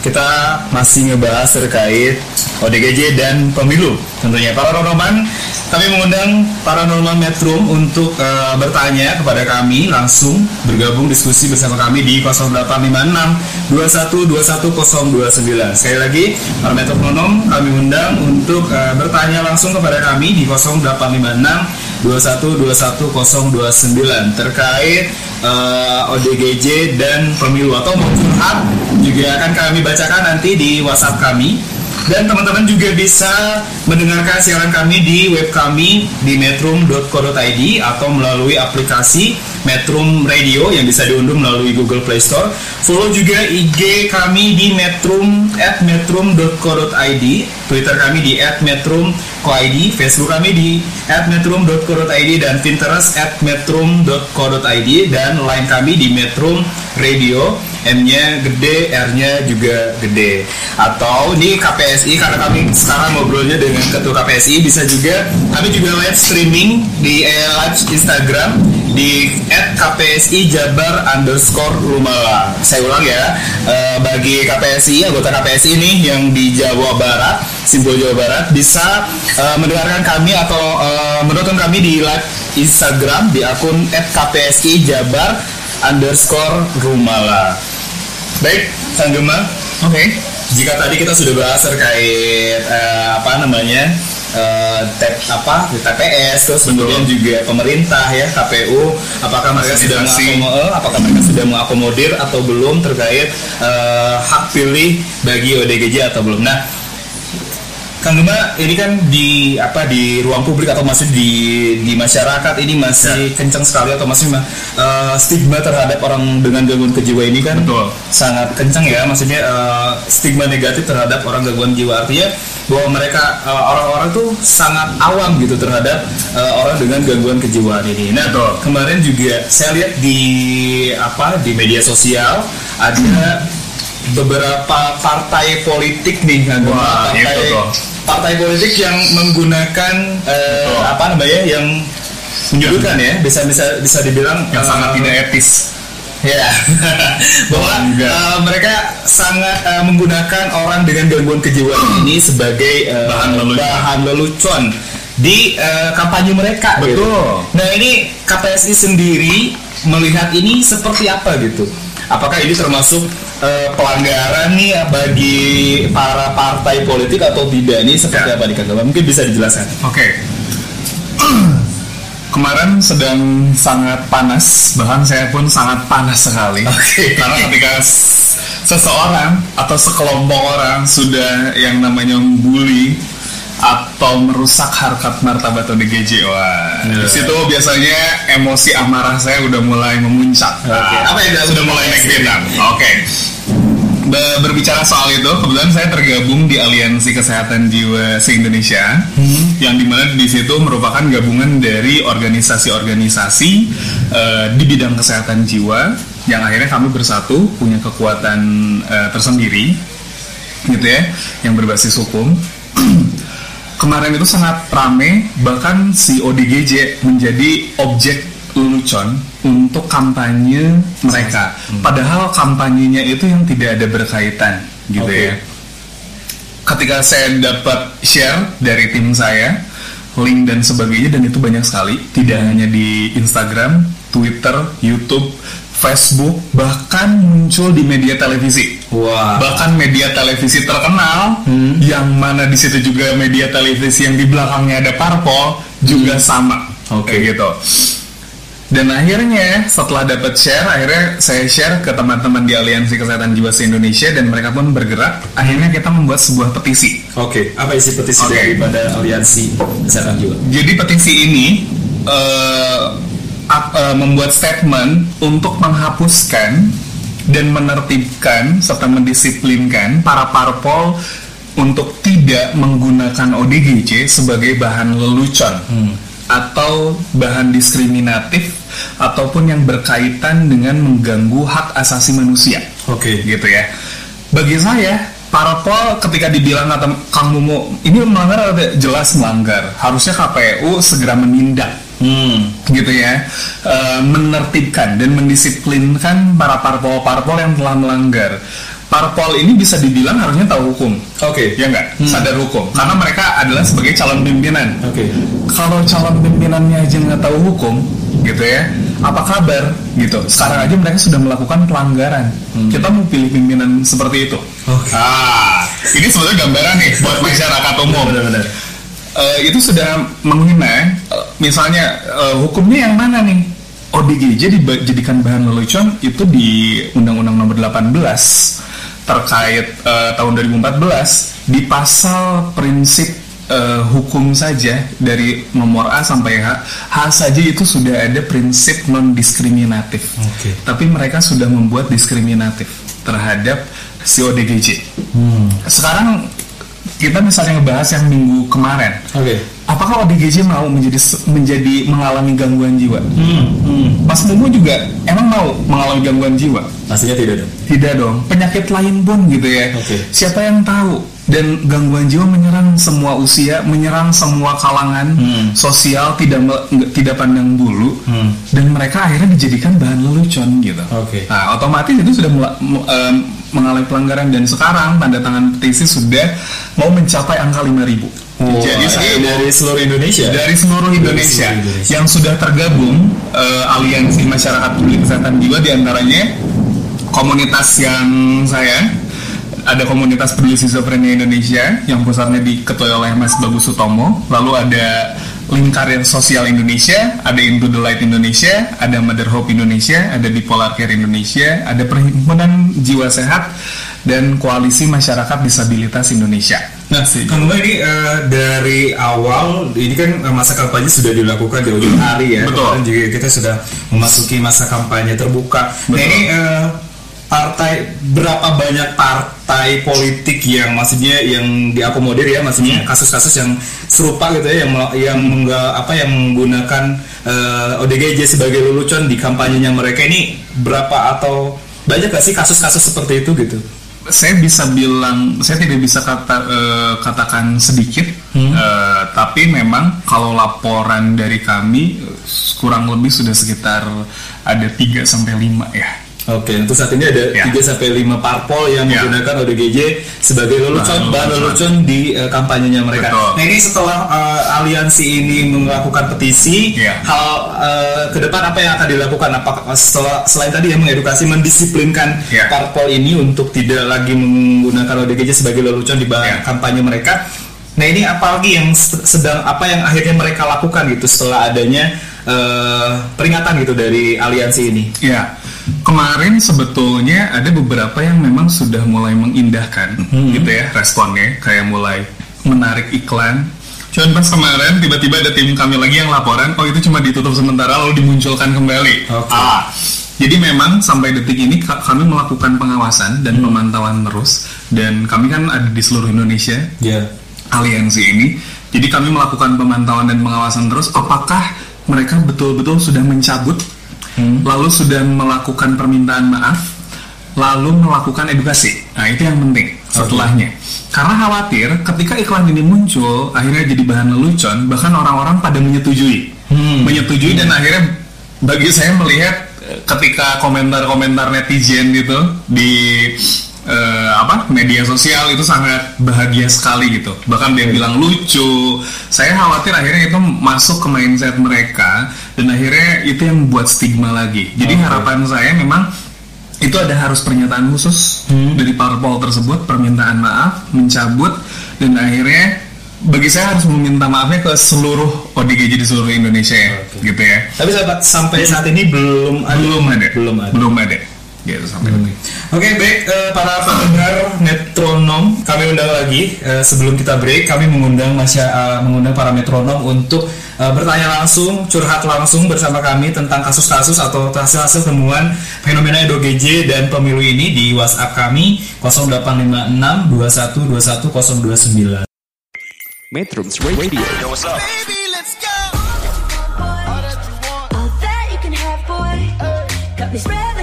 kita masih ngebahas terkait ODGJ dan pemilu. Tentunya para Roman kami mengundang paranormal Metro untuk eh, bertanya kepada kami langsung bergabung diskusi bersama kami di 0856 2121 sekali lagi para metronom kami undang untuk eh, bertanya langsung kepada kami di 0856 2121 terkait eh, ODGJ dan pemilu. Atau mau curhat juga akan kami bacakan nanti di WhatsApp kami. Dan teman-teman juga bisa mendengarkan siaran kami di web kami di metrum.co.id atau melalui aplikasi Metrum Radio yang bisa diunduh melalui Google Play Store. Follow juga IG kami di metrum at metrum.co.id, Twitter kami di at metrum.co.id, Facebook kami di at metrum.co.id dan Pinterest at metrum.co.id dan line kami di Metrum Radio. M-nya gede, R-nya juga gede. Atau di KPSI karena kami sekarang ngobrolnya dengan ketua KPSI bisa juga kami juga live streaming di eh, live Instagram di @kpsi Jabar underscore Lumala. Saya ulang ya, eh, bagi KPSI anggota KPSI ini yang di Jawa Barat, Simpul Jawa Barat bisa eh, mendengarkan kami atau eh, menonton kami di live Instagram di akun @kpsi Jabar underscore Rumala. Baik, Sang Gema. Oke. Jika tadi kita sudah bahas terkait apa namanya eh, tap apa TPS, terus kemudian juga pemerintah ya KPU, apakah mereka sudah Fasilitasi. mengakomo- eh, apakah mereka sudah mengakomodir atau belum terkait eh, hak pilih bagi ODGJ atau belum? Nah, Kang Gema, ini kan di apa di ruang publik atau masih di di masyarakat ini masih kencang sekali atau masih ma- eh, stigma terhadap orang dengan gangguan kejiwa ini kan Betul. sangat kencang ya maksudnya eh, stigma negatif terhadap orang gangguan jiwa artinya bahwa mereka eh, orang-orang tuh sangat awam gitu terhadap eh, orang dengan gangguan kejiwaan ini. Nah, Betul. kemarin juga saya lihat di apa di media sosial ada beberapa partai politik nih. Wah, partai, itu. Partai politik yang menggunakan Betul. apa namanya yang menyudutkan ya bisa bisa bisa dibilang yang eh, sangat tidak etis. Ya, bahwa eh, mereka sangat eh, menggunakan orang dengan gangguan kejiwaan ini sebagai eh, Bahan lelucon. bahan lelucon di eh, kampanye mereka. gitu. Betul. Nah ini KPSI sendiri melihat ini seperti apa gitu? Apakah ini termasuk eh, pelanggaran nih ya bagi para partai politik atau tidak? Ini seperti Ya. apa nih Kang Gama? Mungkin bisa dijelaskan. Oke. Kemarin sedang sangat panas, bahkan saya pun sangat panas sekali. Oke. Karena ketika seseorang atau sekelompok orang sudah yang namanya membuli atau merusak harkat martabat ODGJ, wah, Ya. di situ biasanya emosi amarah saya udah mulai memuncak. Oke. Nah, Apa yang sudah mulai naik bintang? Oke. Be- berbicara soal itu, kebetulan saya tergabung di Aliansi Kesehatan Jiwa se-Indonesia, yang di mana di situ merupakan gabungan dari organisasi-organisasi eh, di bidang kesehatan jiwa, yang akhirnya kami bersatu punya kekuatan eh, tersendiri, gitu ya, yang berbasis hukum. Kemarin itu sangat rame, bahkan si ODGJ menjadi objek lelucon untuk kampanye mereka. Padahal kampanyenya itu yang tidak ada berkaitan, gitu Oke. ya. Ketika saya dapat share dari tim saya, link dan sebagainya dan itu banyak sekali, tidak hanya di Instagram, Twitter, YouTube, Facebook, bahkan muncul di media televisi Wah. bahkan media televisi terkenal yang mana di situ juga media televisi yang di belakangnya ada parpol juga sama Oke. kayak gitu dan akhirnya setelah dapat share akhirnya saya share ke teman-teman di Aliansi Kesehatan Jiwa se-Indonesia dan mereka pun bergerak akhirnya kita membuat sebuah petisi Oke, apa isi petisi Oke. daripada aliansi kesehatan jiwa? Jadi petisi ini ap- eh, membuat statement untuk menghapuskan dan menertibkan serta mendisiplinkan para parpol untuk tidak menggunakan ODGJ sebagai bahan lelucon atau bahan diskriminatif ataupun yang berkaitan dengan mengganggu hak asasi manusia. Oke. Gitu ya. Bagi saya, parpol ketika dibilang kata Kang Mumu ini melanggar jelas melanggar. Harusnya KPU segera menindak Hmm. gitu ya. Eh, menertibkan dan mendisiplinkan para parpol-parpol yang telah melanggar. Parpol ini bisa dibilang harusnya tahu hukum. Oke. ya nggak? Sadar hukum. Karena mereka adalah sebagai calon pimpinan. Oke. kalau calon pimpinannya aja nggak tahu hukum gitu ya apa kabar? Gitu. Sekarang aja mereka sudah melakukan pelanggaran. Kita mau pilih pimpinan seperti itu. Oke. ah ini sebenarnya gambaran nih buat masyarakat umum. Benar-benar. Eh, itu sudah menghina eh, misalnya eh, hukumnya yang mana nih? ODGJ dijadikan bahan lelucon itu di Undang-Undang Nomor 18 terkait eh, tahun 2014 di pasal prinsip eh, hukum saja dari nomor A sampai H. H saja itu sudah ada prinsip non diskriminatif Oke. tapi mereka sudah membuat diskriminatif terhadap si ODGJ sekarang kita misalnya ngebahas yang minggu kemarin Oke. apakah ODGJ mau menjadi menjadi mengalami gangguan jiwa Hmm. Mas Mumu juga emang mau mengalami gangguan jiwa Pastinya tidak dong. tidak dong penyakit lain pun gitu ya Oke. siapa yang tahu dan gangguan jiwa menyerang semua usia menyerang semua kalangan Hmm. sosial tidak tidak pandang bulu Hmm. dan mereka akhirnya dijadikan bahan lelucon gitu Oke. nah otomatis itu sudah em, mengalami pelanggaran dan sekarang tanda tangan petisi sudah mau mencapai angka 5000 jadi saya dari seluruh Indonesia. dari seluruh Indonesia, seluruh Indonesia. yang sudah tergabung eh, aliansi masyarakat publik kesehatan jiwa di antaranya komunitas yang saya ada komunitas peduli skizofrenia Indonesia yang pusatnya diketuai oleh Mas Bagus Sutomo lalu ada Lingkar Sosial Indonesia, ada Into the Light Indonesia, ada Mother Hope Indonesia, ada Bipolar Care Indonesia, ada Perhimpunan Jiwa Sehat, dan Koalisi Masyarakat Disabilitas Indonesia. Nah, Kang Mbak ini eh, dari awal ini kan eh, masa kampanye sudah dilakukan di ujung hari ya. Betul. Dan juga kita sudah memasuki masa kampanye terbuka. Nah Betul. ini eh, partai berapa banyak partai politik yang maksudnya yang diakomodir ya, maksudnya kasus-kasus yang serupa gitu ya, yang yang mengga- apa yang menggunakan eh, ODGJ sebagai lelucon di kampanyenya mereka ini berapa atau banyak gak sih kasus-kasus seperti itu gitu? saya bisa bilang saya tidak bisa kata eh, katakan sedikit eh, tapi memang kalau laporan dari kami kurang lebih sudah sekitar ada 3 sampai 5 ya Oke, untuk saat ini ada Ya. 3 sampai 5 parpol yang Ya. menggunakan ODGJ sebagai lelucon, Bahan lelucon. di eh, kampanyenya mereka. Betul. Nah, ini setelah eh, aliansi ini melakukan petisi, Ya. hal eh, ke depan apa yang akan dilakukan? Apakah setelah selain tadi ya mengedukasi, mendisiplinkan Ya. parpol ini untuk tidak lagi menggunakan ODGJ sebagai lelucon di bahan Ya. kampanye mereka? Nah, ini apalagi yang se- sedang apa yang akhirnya mereka lakukan gitu setelah adanya eh, peringatan gitu dari aliansi ini? Ya, kemarin sebetulnya ada beberapa yang memang sudah mulai mengindahkan, gitu ya, responnya, kayak mulai menarik iklan. Cuman pas kemarin tiba-tiba ada tim kami lagi yang laporan, oh itu cuma ditutup sementara lalu dimunculkan kembali. Oke. Ah, jadi memang sampai detik ini ka- kami melakukan pengawasan dan pemantauan terus, dan kami kan ada di seluruh Indonesia, Ya. aliansi ini. Jadi kami melakukan pemantauan dan pengawasan terus apakah mereka betul-betul sudah mencabut lalu sudah melakukan permintaan maaf lalu melakukan edukasi. Nah, itu yang penting setelahnya. Karena khawatir ketika iklan ini muncul akhirnya jadi bahan lelucon bahkan orang-orang pada menyetujui. Menyetujui dan akhirnya bagi saya melihat eh, ketika komentar-komentar netizen itu di eh, apa media sosial itu sangat bahagia sekali gitu. Bahkan dia bilang lucu. Saya khawatir akhirnya itu masuk ke mindset mereka dan akhirnya itu yang membuat stigma lagi. Jadi harapan saya memang itu ada harus pernyataan khusus dari parpol tersebut permintaan maaf mencabut dan akhirnya bagi saya harus meminta maafnya ke seluruh ODGJ di seluruh Indonesia ya gitu ya. Tapi sahabat, sampai saat ini belum ada. belum ada. Belum ada. belum ada gitu sampai detik Oke, baik eh, para pendengar metronom, kami undang lagi eh, sebelum kita break, kami mengundang masya, eh, mengundang para metronom untuk eh, bertanya langsung, curhat langsung bersama kami tentang kasus-kasus atau hasil-hasil temuan fenomena ODGJ dan pemilu ini di WhatsApp kami 0856 2121 029. Metrums Radio. All that you can have, Got me spread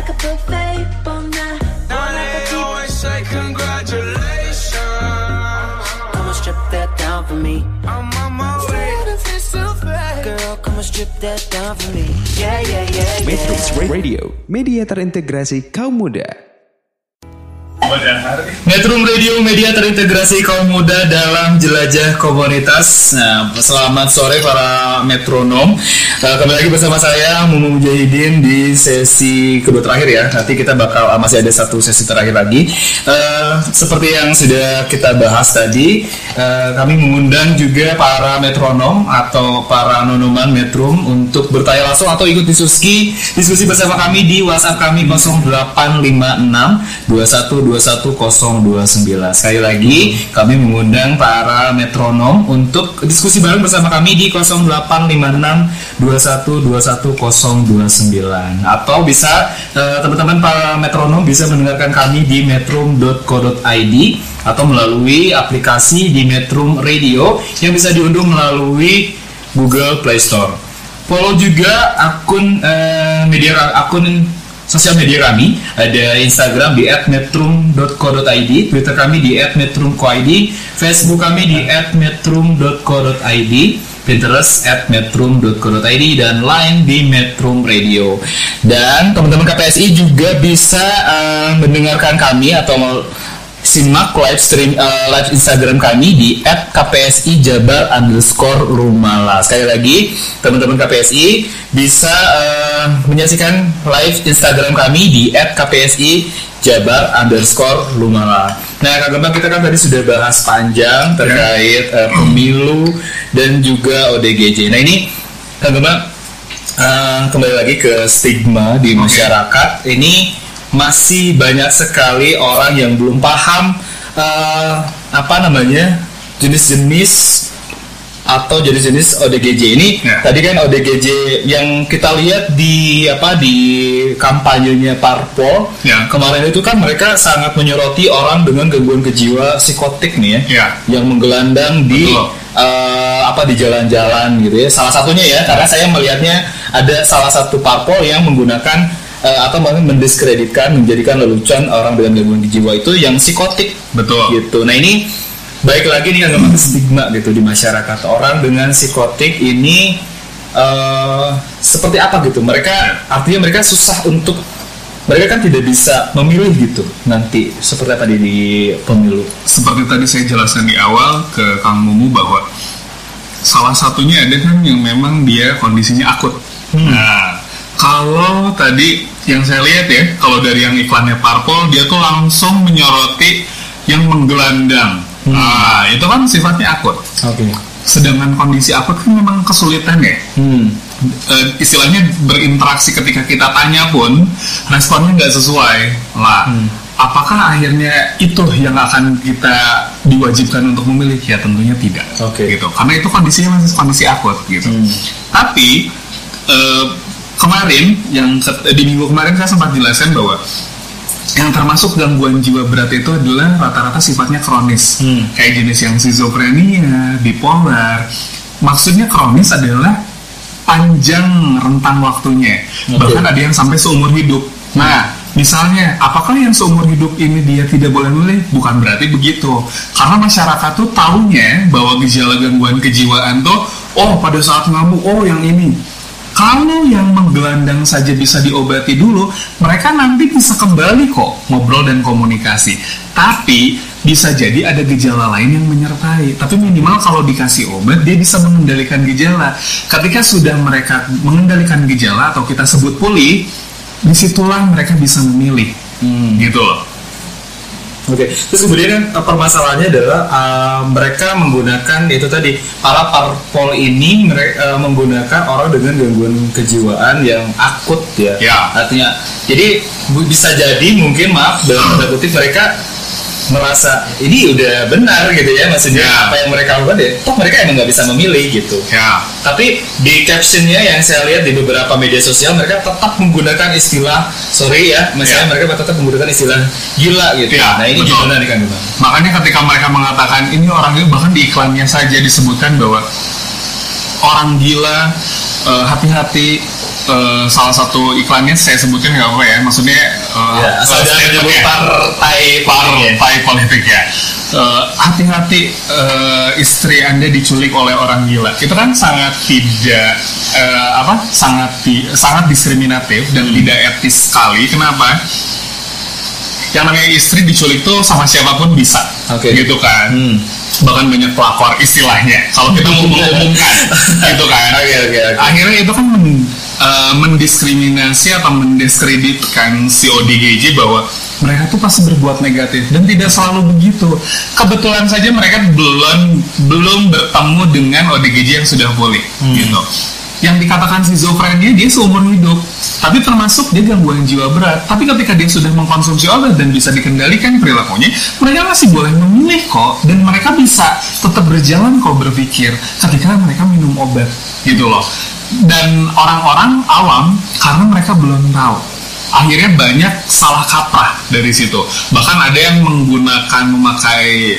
me. I'm on my way. Girl, come and strip that down for me. Yeah, yeah, yeah, yeah. Matrix Radio, media terintegrasi kaum muda. Metro Radio media terintegrasi kaum muda dalam jelajah komunitas. Nah, selamat sore para metronom. Eh, kembali lagi bersama saya Mumu Mujahidin di sesi kedua terakhir ya. Nanti kita bakal ah, masih ada satu sesi terakhir lagi. Eh, seperti yang sudah kita bahas tadi, eh, kami mengundang juga para metronom atau para nonoman metrum untuk bertanya langsung atau ikut diskusi diskusi bersama kami di WhatsApp kami 0856 2121 Sekali lagi kami mengundang para metronom untuk diskusi bareng bersama kami di 0856 2121 atau bisa eh, teman-teman para metronom bisa mendengarkan kami di metrum.co.id atau melalui aplikasi di Metrum Radio yang bisa diunduh melalui Google Play Store. Follow juga akun eh, media akun sosial media kami ada Instagram di @metrum.co.id, Twitter kami di @metrum.co.id, Facebook kami di @metrum.co.id, Pinterest @metrum.co.id dan Line di Metrum Radio. Dan teman-teman KPSI juga bisa eh, mendengarkan kami atau simak live stream eh, live Instagram kami di @kpsi Jabar underscore Lumala. Sekali lagi, teman-teman KPSI bisa eh, menyaksikan live Instagram kami di @kpsi Jabar underscore Lumala. Nah, Kak Gembang kita kan tadi sudah bahas panjang terkait eh, pemilu dan juga ODGJ. Nah ini Kak Gembang eh, kembali lagi ke stigma di masyarakat. Ini masih banyak sekali orang yang belum paham eh, apa namanya jenis-jenis atau jenis-jenis ODGJ ini Ya. tadi kan ODGJ yang kita lihat di apa di kampanyenya Parpol Ya. kemarin itu kan mereka sangat menyoroti orang dengan gangguan kejiwa psikotik nih ya Ya. yang menggelandang di Betul. eh, apa di jalan-jalan gitu ya salah satunya ya karena saya melihatnya ada salah satu parpol yang menggunakan eh, atau mungkin mendiskreditkan menjadikan lelucon orang dengan gangguan jiwa itu yang psikotik. Betul. gitu. Nah ini baik lagi nih kan stigma gitu di masyarakat. Orang dengan psikotik ini eh, seperti apa gitu? Mereka artinya mereka susah untuk mereka kan tidak bisa memilih gitu nanti. Seperti apa di, di pemilu? Seperti tadi saya jelaskan di awal ke Kang Mumu bahwa salah satunya ada kan yang memang dia kondisinya akut. Nah, kalau tadi yang saya lihat ya, kalau dari yang iklannya Parpol dia tuh langsung menyoroti yang menggelandang. Nah, itu kan sifatnya akut. oke Sedangkan kondisi akut kan memang kesulitan ya. hmm. Eh, istilahnya berinteraksi ketika kita tanya pun responnya nggak sesuai lah apakah akhirnya itu yang akan kita diwajibkan untuk memilih ya tentunya tidak Oke. gitu karena itu kondisinya masih kondisi akut gitu tapi eh, kemarin yang set- di minggu kemarin saya sempat jelaskan bahwa yang termasuk gangguan jiwa berat itu adalah rata-rata sifatnya kronis. Hmm. kayak jenis yang schizophrenia, bipolar. Maksudnya kronis adalah panjang rentang waktunya. Oke. bahkan ada yang sampai seumur hidup. Nah misalnya apakah yang seumur hidup ini dia tidak boleh memilih bukan berarti begitu. Karena masyarakat tuh taunya bahwa gejala gangguan kejiwaan tuh oh pada saat ngamuk oh yang ini kalau yang menggelandang saja bisa diobati dulu, mereka nanti bisa kembali kok ngobrol dan komunikasi. Tapi bisa jadi ada gejala lain yang menyertai. Tapi minimal kalau dikasih obat, dia bisa mengendalikan gejala. Ketika sudah mereka mengendalikan gejala atau kita sebut pulih, di situlah mereka bisa memilih. Gitu loh. Oke, terus kemudian kan eh, permasalahannya adalah eh, mereka menggunakan itu tadi para parpol ini mereka menggunakan orang dengan gangguan kejiwaan yang akut ya. Ya. Artinya, jadi bisa jadi mungkin maaf dalam tanda kutip mereka merasa ini udah benar gitu ya maksudnya Ya. apa yang mereka lakukan ya toh mereka emang nggak bisa memilih gitu Ya. tapi di captionnya yang saya lihat di beberapa media sosial mereka tetap menggunakan istilah sorry ya misalnya Ya. mereka tetap menggunakan istilah gila gitu Ya, nah ini betul. gimana nih kang Gembang? Makanya ketika mereka mengatakan ini orang gila, bahkan di iklannya saja disebutkan bahwa orang gila eh, hati-hati eh, salah satu iklannya saya sebutin nggak apa ya maksudnya eh, Ya, asal jangan menyebut statementnya. partai ya. partai politik ya Eh, hati-hati eh, istri anda diculik oleh orang gila itu kan sangat tidak eh, apa sangat di- sangat diskriminatif dan tidak etis sekali kenapa yang namanya istri diculik tuh sama siapa pun bisa Oke. gitu kan Hmm. bahkan banyak pelakor istilahnya kalau kita mau mengumumkan gitu kan Oke, oke, oke. akhirnya itu kan eh, mendiskriminasi atau mendiskreditkan si ODGJ bahwa mereka tuh pasti berbuat negatif dan tidak selalu begitu. Kebetulan saja mereka belum belum bertemu dengan ODGJ yang sudah pulih gitu. Yang dikatakan schizofrenia dia seumur hidup. Tapi termasuk dia gangguan jiwa berat. Tapi ketika dia sudah mengkonsumsi obat dan bisa dikendalikan perilakunya mereka masih boleh memilih kok. Dan mereka bisa tetap berjalan kok berpikir ketika mereka minum obat gitu loh dan orang-orang awam karena mereka belum tahu. Akhirnya banyak salah kaprah dari situ. Bahkan ada yang menggunakan memakai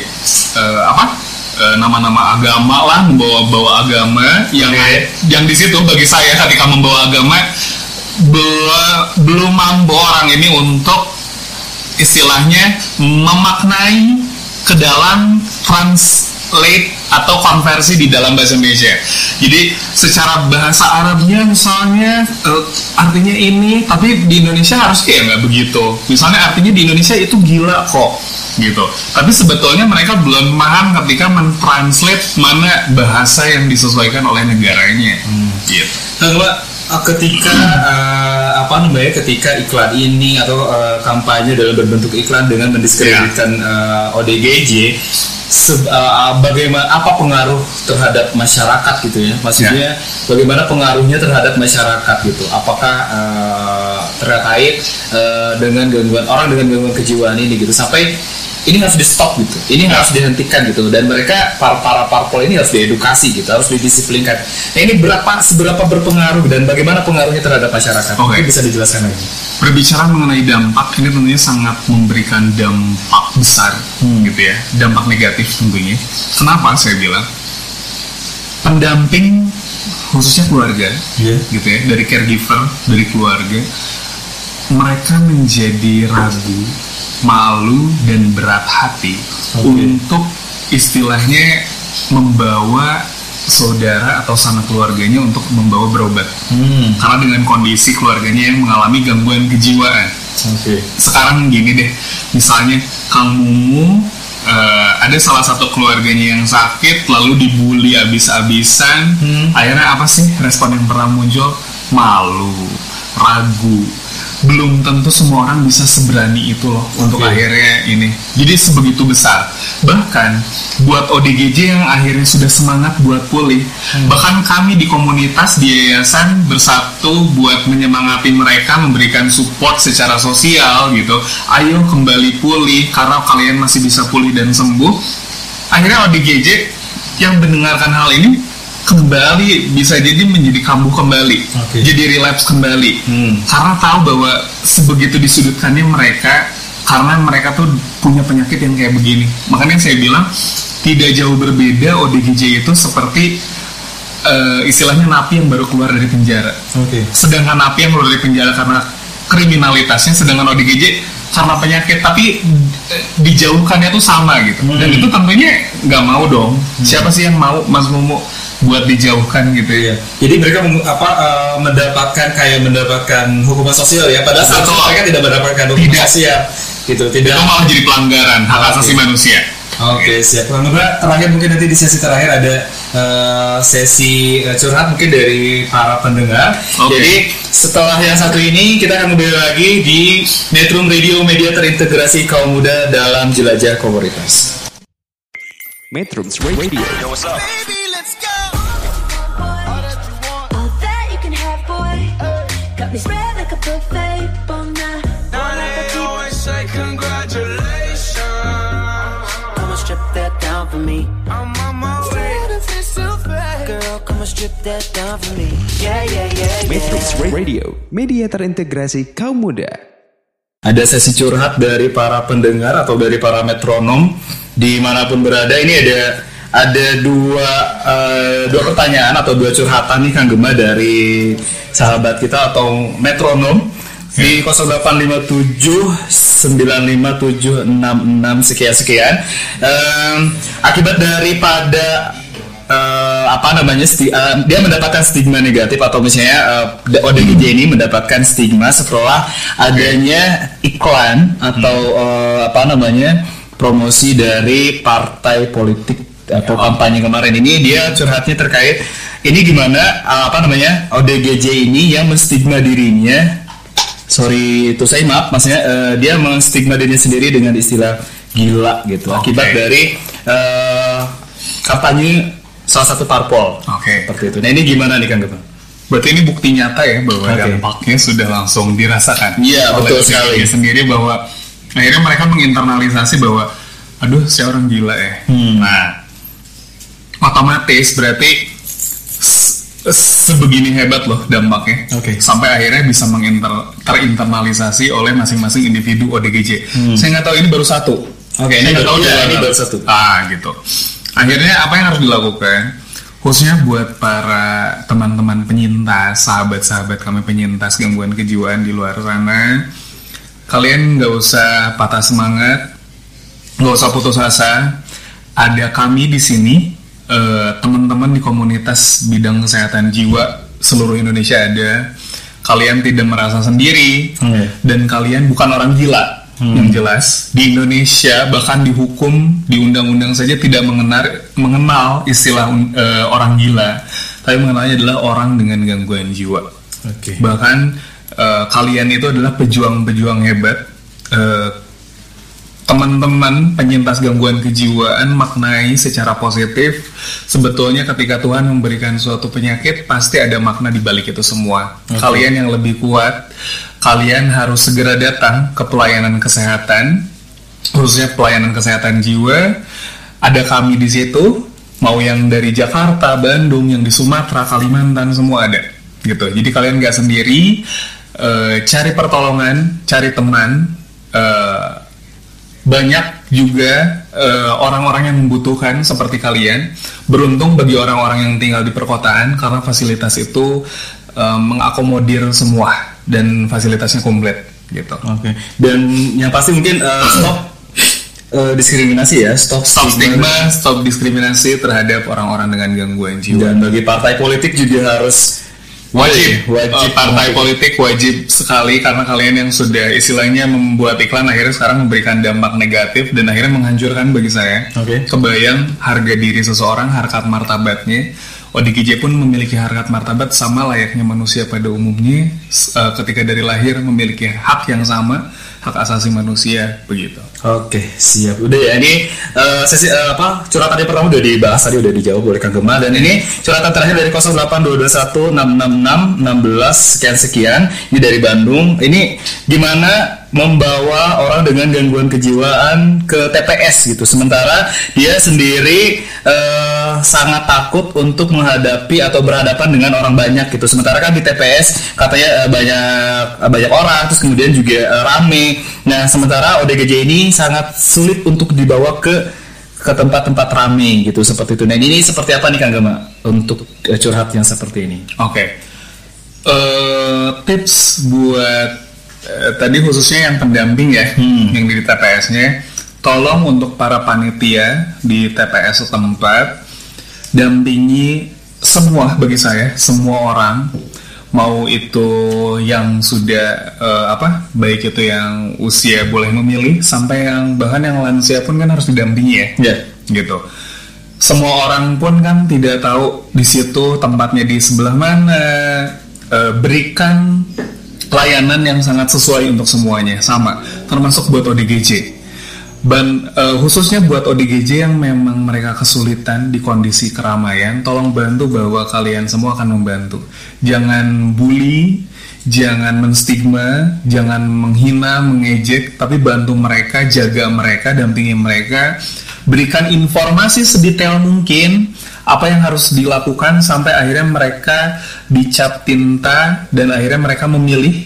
eh, apa eh, nama-nama agama lah membawa-bawa agama yang yang di situ. Bagi saya ketika membawa agama belum belum mampu orang ini untuk istilahnya memaknai ke dalam translate atau konversi di dalam bahasa Indonesia. Jadi secara bahasa Arabnya misalnya eh, artinya ini, tapi di Indonesia harus kayak nggak begitu. Misalnya artinya di Indonesia itu gila kok gitu. Tapi sebetulnya mereka belum paham ketika mentranslate mana bahasa yang disesuaikan oleh negaranya. Gitu. Nah, ketika eh, apa namanya ketika iklan ini atau eh, kampanye dalam berbentuk iklan dengan mendiskreditkan eh, ODGJ se- eh, bagaimana apa pengaruh terhadap masyarakat gitu ya? Maksudnya bagaimana pengaruhnya terhadap masyarakat gitu? Apakah eh, terkait eh, dengan gangguan orang dengan gangguan kejiwaan ini gitu? Sampai ini harus di stop gitu. Ini harus dihentikan gitu. Dan mereka para para parpol ini harus diedukasi gitu harus didisiplinkan. Nah ini berapa seberapa berpengaruh dan bagaimana pengaruhnya terhadap masyarakat? Oke. mungkin bisa dijelaskan lagi. Berbicara mengenai dampak ini tentunya sangat memberikan dampak besar gitu ya, dampak negatif tentunya. Kenapa saya bilang? Pendamping khususnya keluarga gitu ya dari caregiver dari keluarga mereka menjadi ragu, malu dan berat hati untuk istilahnya membawa saudara atau sanak keluarganya untuk membawa berobat. Karena dengan kondisi keluarganya yang mengalami gangguan kejiwaan. Oke. Sekarang gini deh misalnya Kang Mumu eh, ada salah satu keluarganya yang sakit lalu dibully abis-abisan akhirnya apa sih respon yang pernah muncul? Malu ragu belum tentu semua orang bisa seberani itu loh untuk akhirnya ini. Jadi sebegitu besar. Bahkan buat ODGJ yang akhirnya sudah semangat buat pulih bahkan kami di komunitas di yayasan bersatu buat menyemangati mereka memberikan support secara sosial gitu. Ayo kembali pulih karena kalian masih bisa pulih dan sembuh. Akhirnya ODGJ yang mendengarkan hal ini kembali bisa jadi menjadi kambuh kembali Oke. jadi relapse kembali. Hmm. karena tahu bahwa sebegitu disudutkannya mereka karena mereka tuh punya penyakit yang kayak begini. Makanya saya bilang tidak jauh berbeda ODGJ itu seperti eh, istilahnya napi yang baru keluar dari penjara. Oke. Sedangkan napi yang keluar dari penjara karena kriminalitasnya sedangkan ODGJ karena penyakit tapi eh, dijauhkannya tuh sama gitu. Dan itu tentunya nggak mau dong. Siapa sih yang mau Mas Mumu buat dijauhkan gitu ya Jadi mereka apa eh, mendapatkan kayak mendapatkan hukuman sosial ya padahal seharusnya Betul. mereka tidak mendapatkan hukuman Tidak. sosial gitu tidak itu malah jadi pelanggaran hak Oke. asasi manusia Oke siap Bang terakhir mungkin nanti di sesi terakhir ada eh, sesi eh, curhat mungkin dari para pendengar Oke. Jadi setelah yang satu ini kita akan kembali lagi di Netrum Radio Media Terintegrasi Kaum Muda dalam Jelajah Komunitas Metrums Radio Baby, let's go. Got me spread like a buffet. Bon night. Now they always say congratulations. Come and strip that down for me. I'm on my way. Girl, come and strip that down for me. Yeah, yeah, yeah, Metrums yeah. Radio Media terintegrasi kaum muda Ada sesi curhat dari para pendengar atau dari para metronom di mana pun berada. Ini ada ada dua eh, dua pertanyaan atau dua curhatan nih Kang Gema dari sahabat kita atau metronom di 0857 95766 sekian sekian. Em, akibat daripada eh, apa namanya sti- eh, dia mendapatkan stigma negatif atau misalnya eh, ODGJ ini mendapatkan stigma setelah adanya iklan atau eh, apa namanya promosi dari partai politik atau kampanye kemarin ini dia curhatnya terkait ini gimana eh, apa namanya ODGJ ini yang menstigma dirinya sorry itu saya maaf maksudnya eh, dia menstigma dirinya sendiri dengan istilah gila gitu Oke. akibat dari eh, kampanye salah satu parpol Oke. seperti itu nah ini gimana nih kang Gepang? Berarti ini bukti nyata ya bahwa Oke. dampaknya sudah langsung dirasakan. Iya, betul sekali. sendiri bahwa akhirnya mereka menginternalisasi bahwa aduh saya orang gila ya. Hmm. Nah, otomatis berarti sebegini hebat loh dampaknya. Oke. Sampai akhirnya bisa menginter terinternalisasi oleh masing-masing individu ODGJ. Saya nggak tahu ini baru satu. Hmm. Oke, Saya ini nggak baru- tahu juga ini baru satu. Ah, gitu. Akhirnya apa yang harus dilakukan? Khususnya buat para teman-teman penyintas, sahabat-sahabat kami penyintas gangguan kejiwaan di luar sana, kalian nggak usah patah semangat, nggak usah putus asa. Ada kami di sini, eh, teman-teman di komunitas bidang kesehatan jiwa seluruh Indonesia ada. Kalian tidak merasa sendiri Oke. dan kalian bukan orang gila. Yang jelas di Indonesia bahkan dihukum di undang-undang saja tidak mengenal mengenal istilah eh, orang gila, tapi mengenalnya adalah orang dengan gangguan jiwa. Oke. Bahkan eh, kalian itu adalah pejuang-pejuang hebat. Eh, teman-teman penyintas gangguan kejiwaan maknai secara positif sebetulnya ketika Tuhan memberikan suatu penyakit pasti ada makna di balik itu semua. Kalian yang lebih kuat, kalian harus segera datang ke pelayanan kesehatan khususnya pelayanan kesehatan jiwa. Ada kami di situ, mau yang dari Jakarta, Bandung, yang di Sumatera, Kalimantan semua ada. Gitu. Jadi kalian nggak sendiri, eh, cari pertolongan, cari teman. eh, banyak juga eh, orang-orang yang membutuhkan seperti kalian. Beruntung bagi orang-orang yang tinggal di perkotaan karena fasilitas itu eh, mengakomodir semua dan fasilitasnya komplit gitu. Oke. Dan yang pasti mungkin eh, stop eh, diskriminasi ya, stop, Stop stigma, stop diskriminasi terhadap orang-orang dengan gangguan jiwa. Dan bagi partai politik juga harus Wajib, wajib Eh, partai politik wajib sekali karena kalian yang sudah istilahnya membuat iklan akhirnya sekarang memberikan dampak negatif dan akhirnya menghancurkan bagi saya. Oke. Kebayang harga diri seseorang, harkat martabatnya. ODGJ pun memiliki harkat martabat sama layaknya manusia pada umumnya eh, ketika dari lahir memiliki hak yang sama, hak asasi manusia begitu. Oke, siap. Udah ya ini eh, sesi eh, apa curhatan yang pertama udah dibahas tadi udah dijawab oleh Kang Gema dan ini curhatan terakhir dari 082216666 sekian sekian ini dari Bandung. Ini gimana membawa orang dengan gangguan kejiwaan ke TPS gitu. Sementara dia sendiri eh, sangat takut untuk menghadapi atau berhadapan dengan orang banyak gitu. Sementara kan di TPS katanya eh, banyak eh, banyak orang terus kemudian juga eh, rame. Nah, sementara ODGJ ini sangat sulit untuk dibawa ke ke tempat-tempat rame gitu seperti itu. Nah, ini seperti apa nih Kang Gema untuk eh, curhat yang seperti ini? Oke. Eh, tips buat eh, tadi khususnya yang pendamping ya, Hmm. yang di TPS-nya, tolong untuk para panitia di TPS setempat dampingi semua bagi saya, semua orang mau itu yang sudah eh, apa baik itu yang usia boleh memilih sampai yang bahkan yang lansia pun kan harus didampingi ya Ya. gitu. Semua orang pun kan tidak tahu di situ tempatnya di sebelah mana. Eh, berikan layanan yang sangat sesuai untuk semuanya sama, termasuk buat ODGJ. Dan eh, khususnya buat ODGJ yang memang mereka kesulitan di kondisi keramaian, tolong bantu bahwa kalian semua akan membantu. Jangan bully, jangan menstigma, jangan menghina, mengejek, tapi bantu mereka, jaga mereka, dampingi mereka, berikan informasi sedetail mungkin apa yang harus dilakukan sampai akhirnya mereka dicap tinta dan akhirnya mereka memilih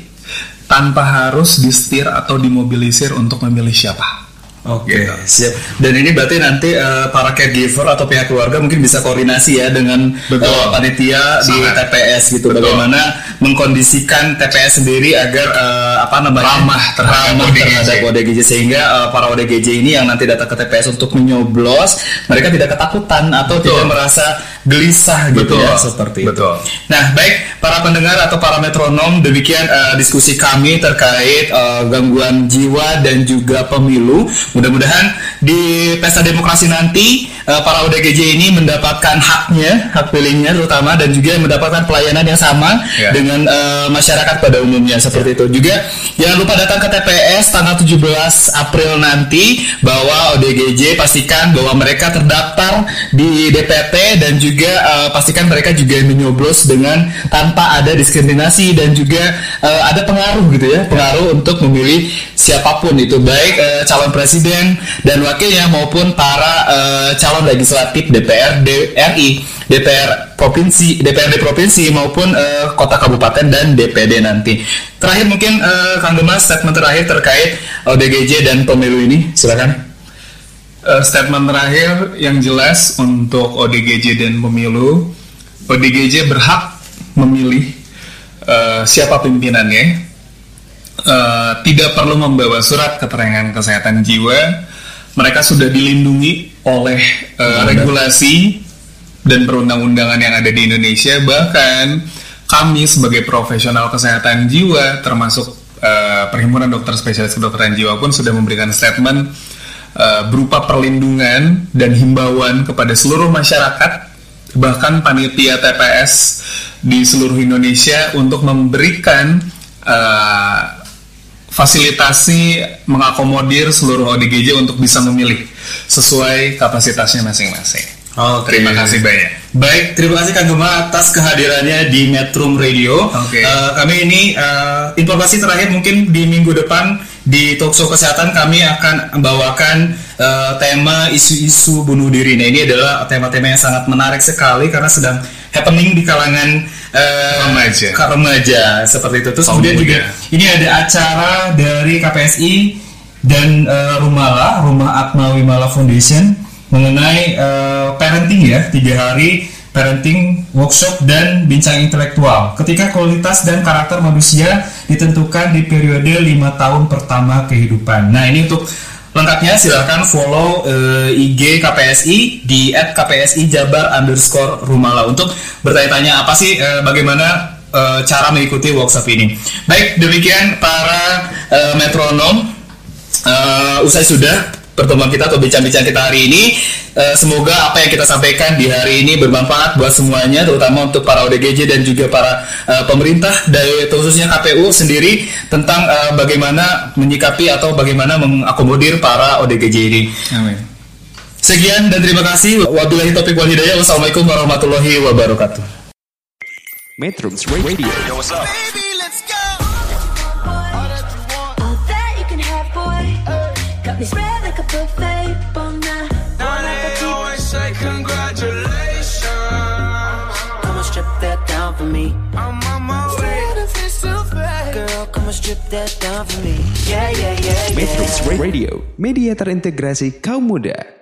tanpa harus disetir atau dimobilisir untuk memilih siapa. Oke, Gitu. siap. Dan ini berarti nanti eh, para caregiver atau pihak keluarga mungkin bisa koordinasi ya dengan Betul. eh, panitia di. TPS gitu. Betul. Bagaimana mengkondisikan TPS sendiri agar eh, apa namanya Ramah terhadap ramah ODGJ. terhadap ODGJ sehingga eh, para ODGJ ini yang nanti datang ke TPS untuk menyoblos mereka tidak ketakutan atau Betul. tidak merasa gelisah gitu Betul. ya seperti Betul. itu. Nah, baik para pendengar atau para metronom, demikian eh, diskusi kami terkait eh, gangguan jiwa dan juga pemilu. Mudah-mudahan di pesta demokrasi nanti eh, para ODGJ ini mendapatkan haknya, hak pilihnya terutama dan juga mendapatkan pelayanan yang sama Ya. dengan eh, masyarakat pada umumnya seperti itu. Juga jangan lupa datang ke TPS tanggal 17 April nanti bahwa ODGJ pastikan bahwa mereka terdaftar di DPT dan juga eh, pastikan mereka juga menyoblos dengan tanpa ada diskriminasi dan juga eh, ada pengaruh gitu ya pengaruh untuk memilih siapa pun itu baik eh, calon presiden dan wakilnya maupun para eh, calon legislatif DPR RI DPR provinsi DPRD provinsi maupun eh, kota kabupaten dan DPD nanti terakhir mungkin eh, Kang Gemas statement terakhir terkait ODGJ dan pemilu ini silakan Eh, statement terakhir yang jelas untuk ODGJ dan pemilu, ODGJ berhak memilih eh, siapa pimpinannya. Eh, tidak perlu membawa surat keterangan kesehatan jiwa. Mereka sudah dilindungi oleh eh, regulasi dan perundang-undangan yang ada di Indonesia. Bahkan kami sebagai profesional kesehatan jiwa, termasuk eh, Perhimpunan Dokter Spesialis Kedokteran Jiwa pun sudah memberikan statement eh, berupa perlindungan dan himbauan kepada seluruh masyarakat, bahkan panitia TPS di seluruh Indonesia untuk memberikan fasilitasi mengakomodir seluruh ODGJ untuk bisa memilih sesuai kapasitasnya masing-masing. Oke. Terima kasih banyak. Baik, terima kasih Kang Gema atas kehadirannya di Metro Radio. Oke. Eh, kami ini eh, informasi terakhir mungkin di minggu depan di talkshow kesehatan kami akan membawakan eh, tema isu-isu bunuh diri. Nah, ini adalah tema-tema yang sangat menarik sekali karena sedang happening di kalangan eh, Remaja. ka- remaja seperti itu. Terus Kaum kemudian muda. juga ini ada acara dari KPSI dan eh, Rumala, Rumah Atma Wimala Foundation mengenai eh, parenting ya, tiga hari parenting workshop dan bincang intelektual. Ketika kualitas dan karakter manusia ditentukan di periode lima tahun pertama kehidupan. Nah ini untuk lengkapnya silahkan follow eh, IG KPSI di @kpsi Jabar underscore Rumala. Untuk bertanya-tanya apa sih eh, bagaimana eh, cara mengikuti workshop ini. Baik demikian para eh, metronom. Eh, usai sudah pertemuan kita atau bincang-bincang kita hari ini eh, semoga apa yang kita sampaikan di hari ini bermanfaat buat semuanya terutama untuk para ODGJ dan juga para eh, pemerintah dari khususnya KPU sendiri tentang eh, bagaimana menyikapi atau bagaimana mengakomodir para ODGJ ini. Amin. Sekian dan terima kasih. Wabillahi taufiq wal hidayah. Wassalamualaikum warahmatullahi wabarakatuh. Metrums Radio All that you can have, boy. Got me spread Metrums Radio Media terintegrasi kaum muda